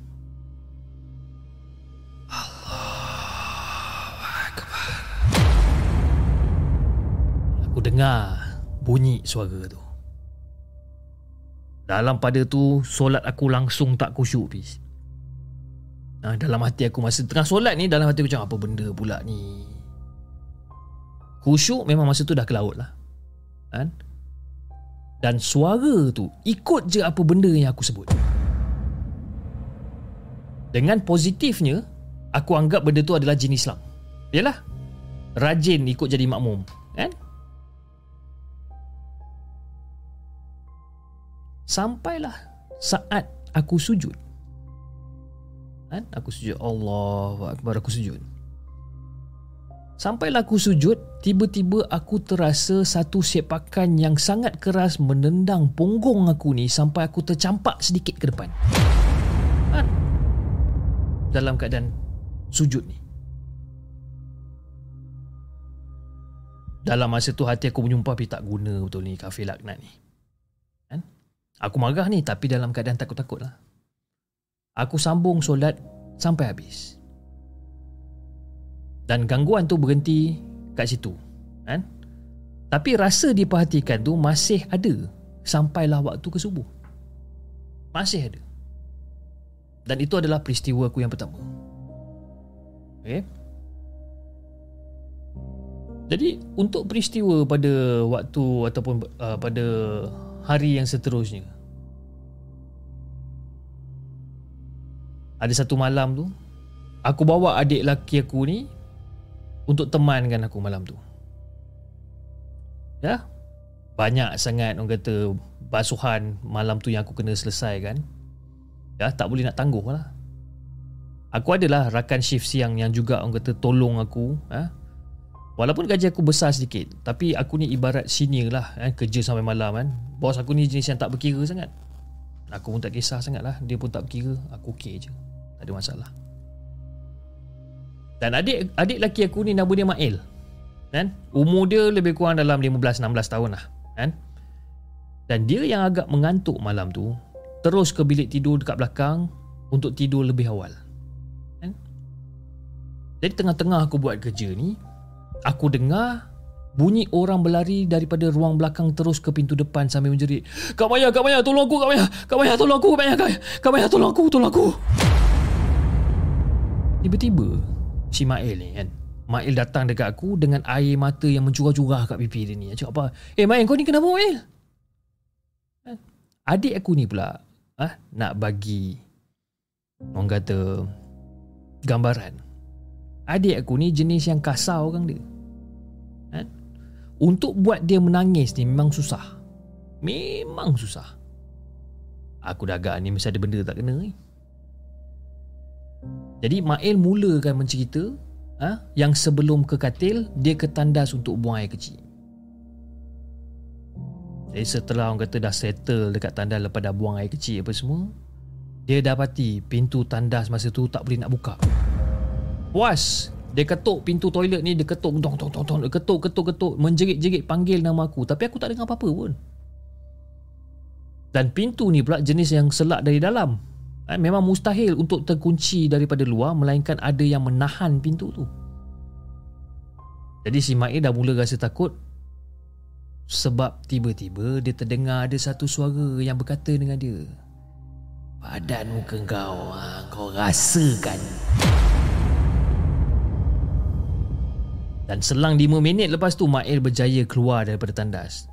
aku dengar bunyi suara tu. Dalam pada tu solat aku langsung tak khusyuk bis. Ha, dalam hati aku masa tengah solat ni dalam hati aku macam apa benda pula ni. Khusyuk memang masa tu dah ke laut lah. Kan? Dan suara tu ikut je apa benda yang aku sebut. Dengan positifnya, aku anggap benda tu adalah jin Islam. Yalah. Rajin ikut jadi makmum. Kan? Sampailah saat aku sujud. Kan? Aku sujud Allah Akbar aku sujud. Sampailah aku sujud, tiba-tiba aku terasa satu sepakan yang sangat keras menendang punggung aku ni sampai aku tercampak sedikit ke depan. Kan? Dalam keadaan sujud ni. Dalam masa tu hati aku menyumpah tapi tak guna betul ni kafir laknat ni. Aku marah ni tapi dalam keadaan takut-takut lah. Aku sambung solat sampai habis. Dan gangguan tu berhenti kat situ. Kan? Tapi rasa diperhatikan tu masih ada sampailah waktu ke subuh. Masih ada. Dan itu adalah peristiwa aku yang pertama. Okay? Jadi untuk peristiwa pada waktu ataupun uh, pada hari yang seterusnya. Ada satu malam tu, aku bawa adik laki aku ni untuk temankan aku malam tu. Ya, banyak sangat orang kata basuhan malam tu yang aku kena selesaikan. Ya, tak boleh nak tangguh lah. Aku adalah rakan shift siang yang juga orang kata tolong aku. Ya, Walaupun gaji aku besar sedikit Tapi aku ni ibarat senior lah kan, Kerja sampai malam kan Bos aku ni jenis yang tak berkira sangat Aku pun tak kisah sangat lah Dia pun tak berkira Aku okey je Tak ada masalah Dan adik adik laki aku ni nama dia Mail kan? Umur dia lebih kurang dalam 15-16 tahun lah kan? Dan dia yang agak mengantuk malam tu Terus ke bilik tidur dekat belakang Untuk tidur lebih awal kan? Jadi tengah-tengah aku buat kerja ni Aku dengar bunyi orang berlari daripada ruang belakang terus ke pintu depan sambil menjerit. Kak Maya, Kak Maya, tolong aku, Kak Maya. Kak Maya, tolong aku, Kak Maya. Kak Maya, tolong aku, tolong aku. Tiba-tiba, si Mail ni kan. Mail datang dekat aku dengan air mata yang mencurah-curah kat pipi dia ni. Cakap apa? Eh, Mail, kau ni kenapa, Mail? Kan? Adik aku ni pula ah nak bagi orang kata gambaran. Adik aku ni jenis yang kasar orang dia. Untuk buat dia menangis ni memang susah Memang susah Aku dah agak ni mesti ada benda tak kena ni Jadi Mail mulakan mencerita ha, yang sebelum ke katil dia ke tandas untuk buang air kecil. Jadi setelah orang kata dah settle dekat tandas lepas dah buang air kecil apa semua, dia dapati pintu tandas masa tu tak boleh nak buka. Puas, dia ketuk pintu toilet ni, dia ketuk tong tong tong tong, ketuk ketuk ketuk, menjerit-jerit panggil nama aku, tapi aku tak dengar apa-apa pun. Dan pintu ni pula jenis yang selak dari dalam. Eh, memang mustahil untuk terkunci daripada luar melainkan ada yang menahan pintu tu. Jadi si Ma'il dah mula rasa takut sebab tiba-tiba dia terdengar ada satu suara yang berkata dengan dia. Badan muka kau, ha, kau rasakan. Dan selang 5 minit lepas tu Ma'il berjaya keluar daripada tandas.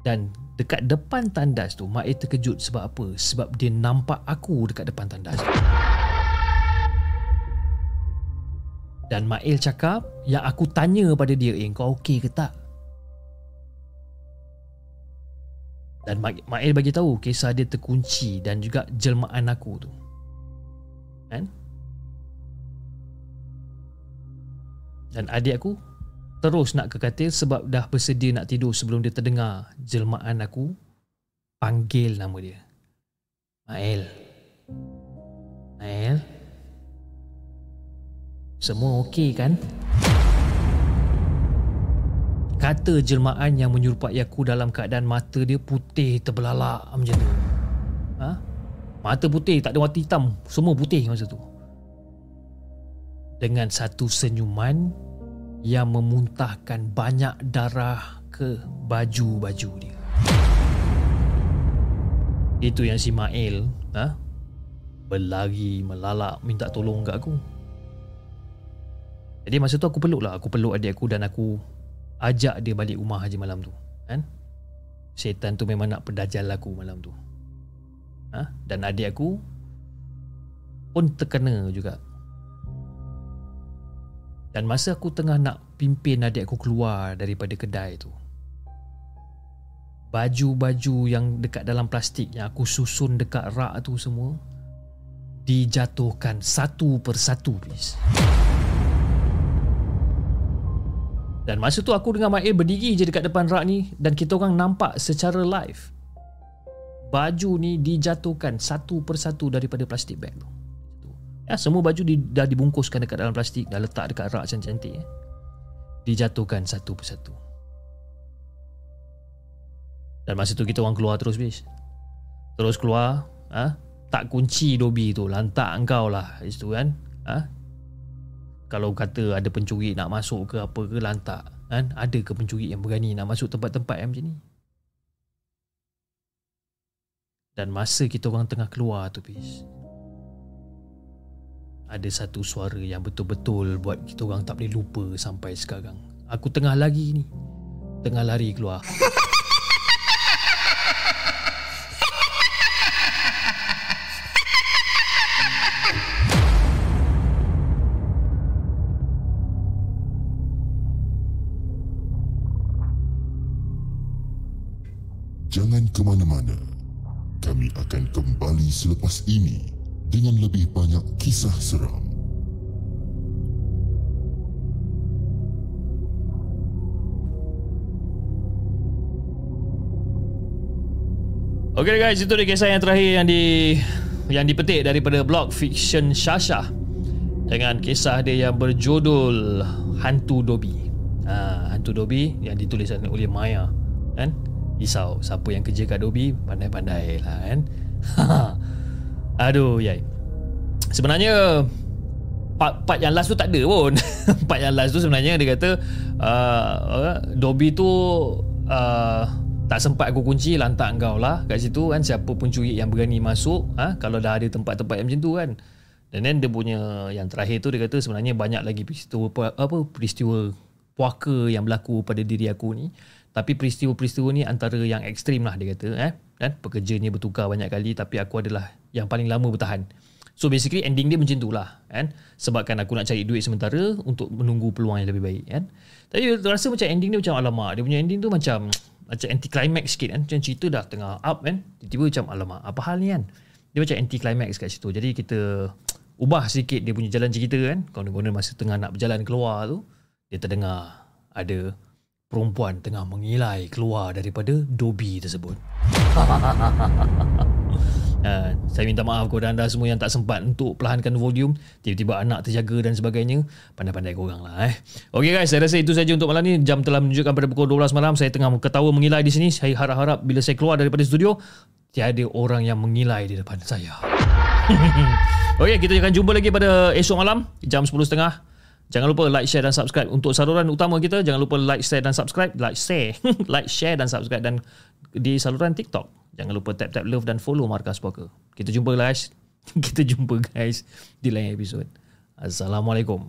Dan dekat depan tandas tu Mak terkejut sebab apa? Sebab dia nampak aku dekat depan tandas tu. Dan Mail cakap yang aku tanya pada dia, "Eh, kau okey ke tak?" Dan Mail bagi tahu kisah dia terkunci dan juga jelmaan aku tu. Kan? Dan adik aku terus nak ke katil sebab dah bersedia nak tidur sebelum dia terdengar jelmaan aku panggil nama dia. Mael. Mael. Semua okey kan? Kata jelmaan yang menyerupai aku dalam keadaan mata dia putih terbelalak macam tu. Ha? Mata putih, tak ada warna hitam. Semua putih masa tu. Dengan satu senyuman yang memuntahkan banyak darah ke baju-baju dia. Itu yang si Mail ha? berlari melalak minta tolong kat aku. Jadi masa tu aku peluk lah. Aku peluk adik aku dan aku ajak dia balik rumah haji malam tu. Kan? Setan tu memang nak pedajal aku malam tu. Ha? Dan adik aku pun terkena juga dan masa aku tengah nak pimpin adik aku keluar daripada kedai tu Baju-baju yang dekat dalam plastik yang aku susun dekat rak tu semua Dijatuhkan satu persatu please. Dan masa tu aku dengan Mail berdiri je dekat depan rak ni Dan kita orang nampak secara live Baju ni dijatuhkan satu persatu daripada plastik bag tu Ya, semua baju di, dah dibungkuskan dekat dalam plastik, dah letak dekat rak cantik-cantik. Ya. Dijatuhkan satu persatu. Dan masa tu kita orang keluar terus bis. Terus keluar, ha? tak kunci dobi tu, lantak engkau lah itu kan. Ha? Kalau kata ada pencuri nak masuk ke apa ke lantak, kan? Ada ke pencuri yang berani nak masuk tempat-tempat yang macam ni? Dan masa kita orang tengah keluar tu bis ada satu suara yang betul-betul buat kita orang tak boleh lupa sampai sekarang. Aku tengah lari ni. Tengah lari keluar. Jangan ke mana-mana. Kami akan kembali selepas ini dengan lebih banyak kisah seram. Okay guys, itu dia kisah yang terakhir yang di yang dipetik daripada blog fiction Shasha dengan kisah dia yang berjudul Hantu Dobi. Ha, Hantu Dobi yang ditulis oleh Maya kan? Risau siapa yang kerja kat Dobi pandai-pandai lah kan. Aduh, yai. Sebenarnya part, part yang last tu tak ada pun. part yang last tu sebenarnya dia kata uh, Dobby tu uh, tak sempat aku kunci lantak kau lah kat situ kan siapa pun curi yang berani masuk ha? kalau dah ada tempat-tempat yang macam tu kan. Dan then dia punya yang terakhir tu dia kata sebenarnya banyak lagi peristiwa apa peristiwa puaka yang berlaku pada diri aku ni. Tapi peristiwa-peristiwa ni antara yang ekstrim lah dia kata eh. Dan pekerja ni bertukar banyak kali tapi aku adalah yang paling lama bertahan. So basically ending dia macam tu lah kan? Sebabkan aku nak cari duit sementara Untuk menunggu peluang yang lebih baik kan? Tapi rasa macam ending dia macam alamak Dia punya ending tu macam Macam anti climax sikit kan Macam cerita dah tengah up kan Tiba-tiba macam alamak Apa hal ni kan Dia macam anti climax kat situ Jadi kita ubah sikit dia punya jalan cerita kan. Konon-konon masa tengah nak berjalan keluar tu, dia terdengar ada perempuan tengah mengilai keluar daripada dobi tersebut. Uh, saya minta maaf kepada anda semua yang tak sempat untuk perlahankan volume Tiba-tiba anak terjaga dan sebagainya. Pandai-pandai korang lah eh. Okay guys, saya rasa itu saja untuk malam ni. Jam telah menunjukkan pada pukul 12 malam. Saya tengah ketawa mengilai di sini. Saya harap-harap bila saya keluar daripada studio Tiada orang yang mengilai di depan saya. Okay, kita akan jumpa lagi pada esok malam Jam 10.30 Jangan lupa like, share dan subscribe Untuk saluran utama kita Jangan lupa like, share dan subscribe Like, share Like, share dan subscribe Dan di saluran TikTok Jangan lupa tap-tap love dan follow Markas Poker. Kita jumpa guys. Kita jumpa guys di lain episod. Assalamualaikum.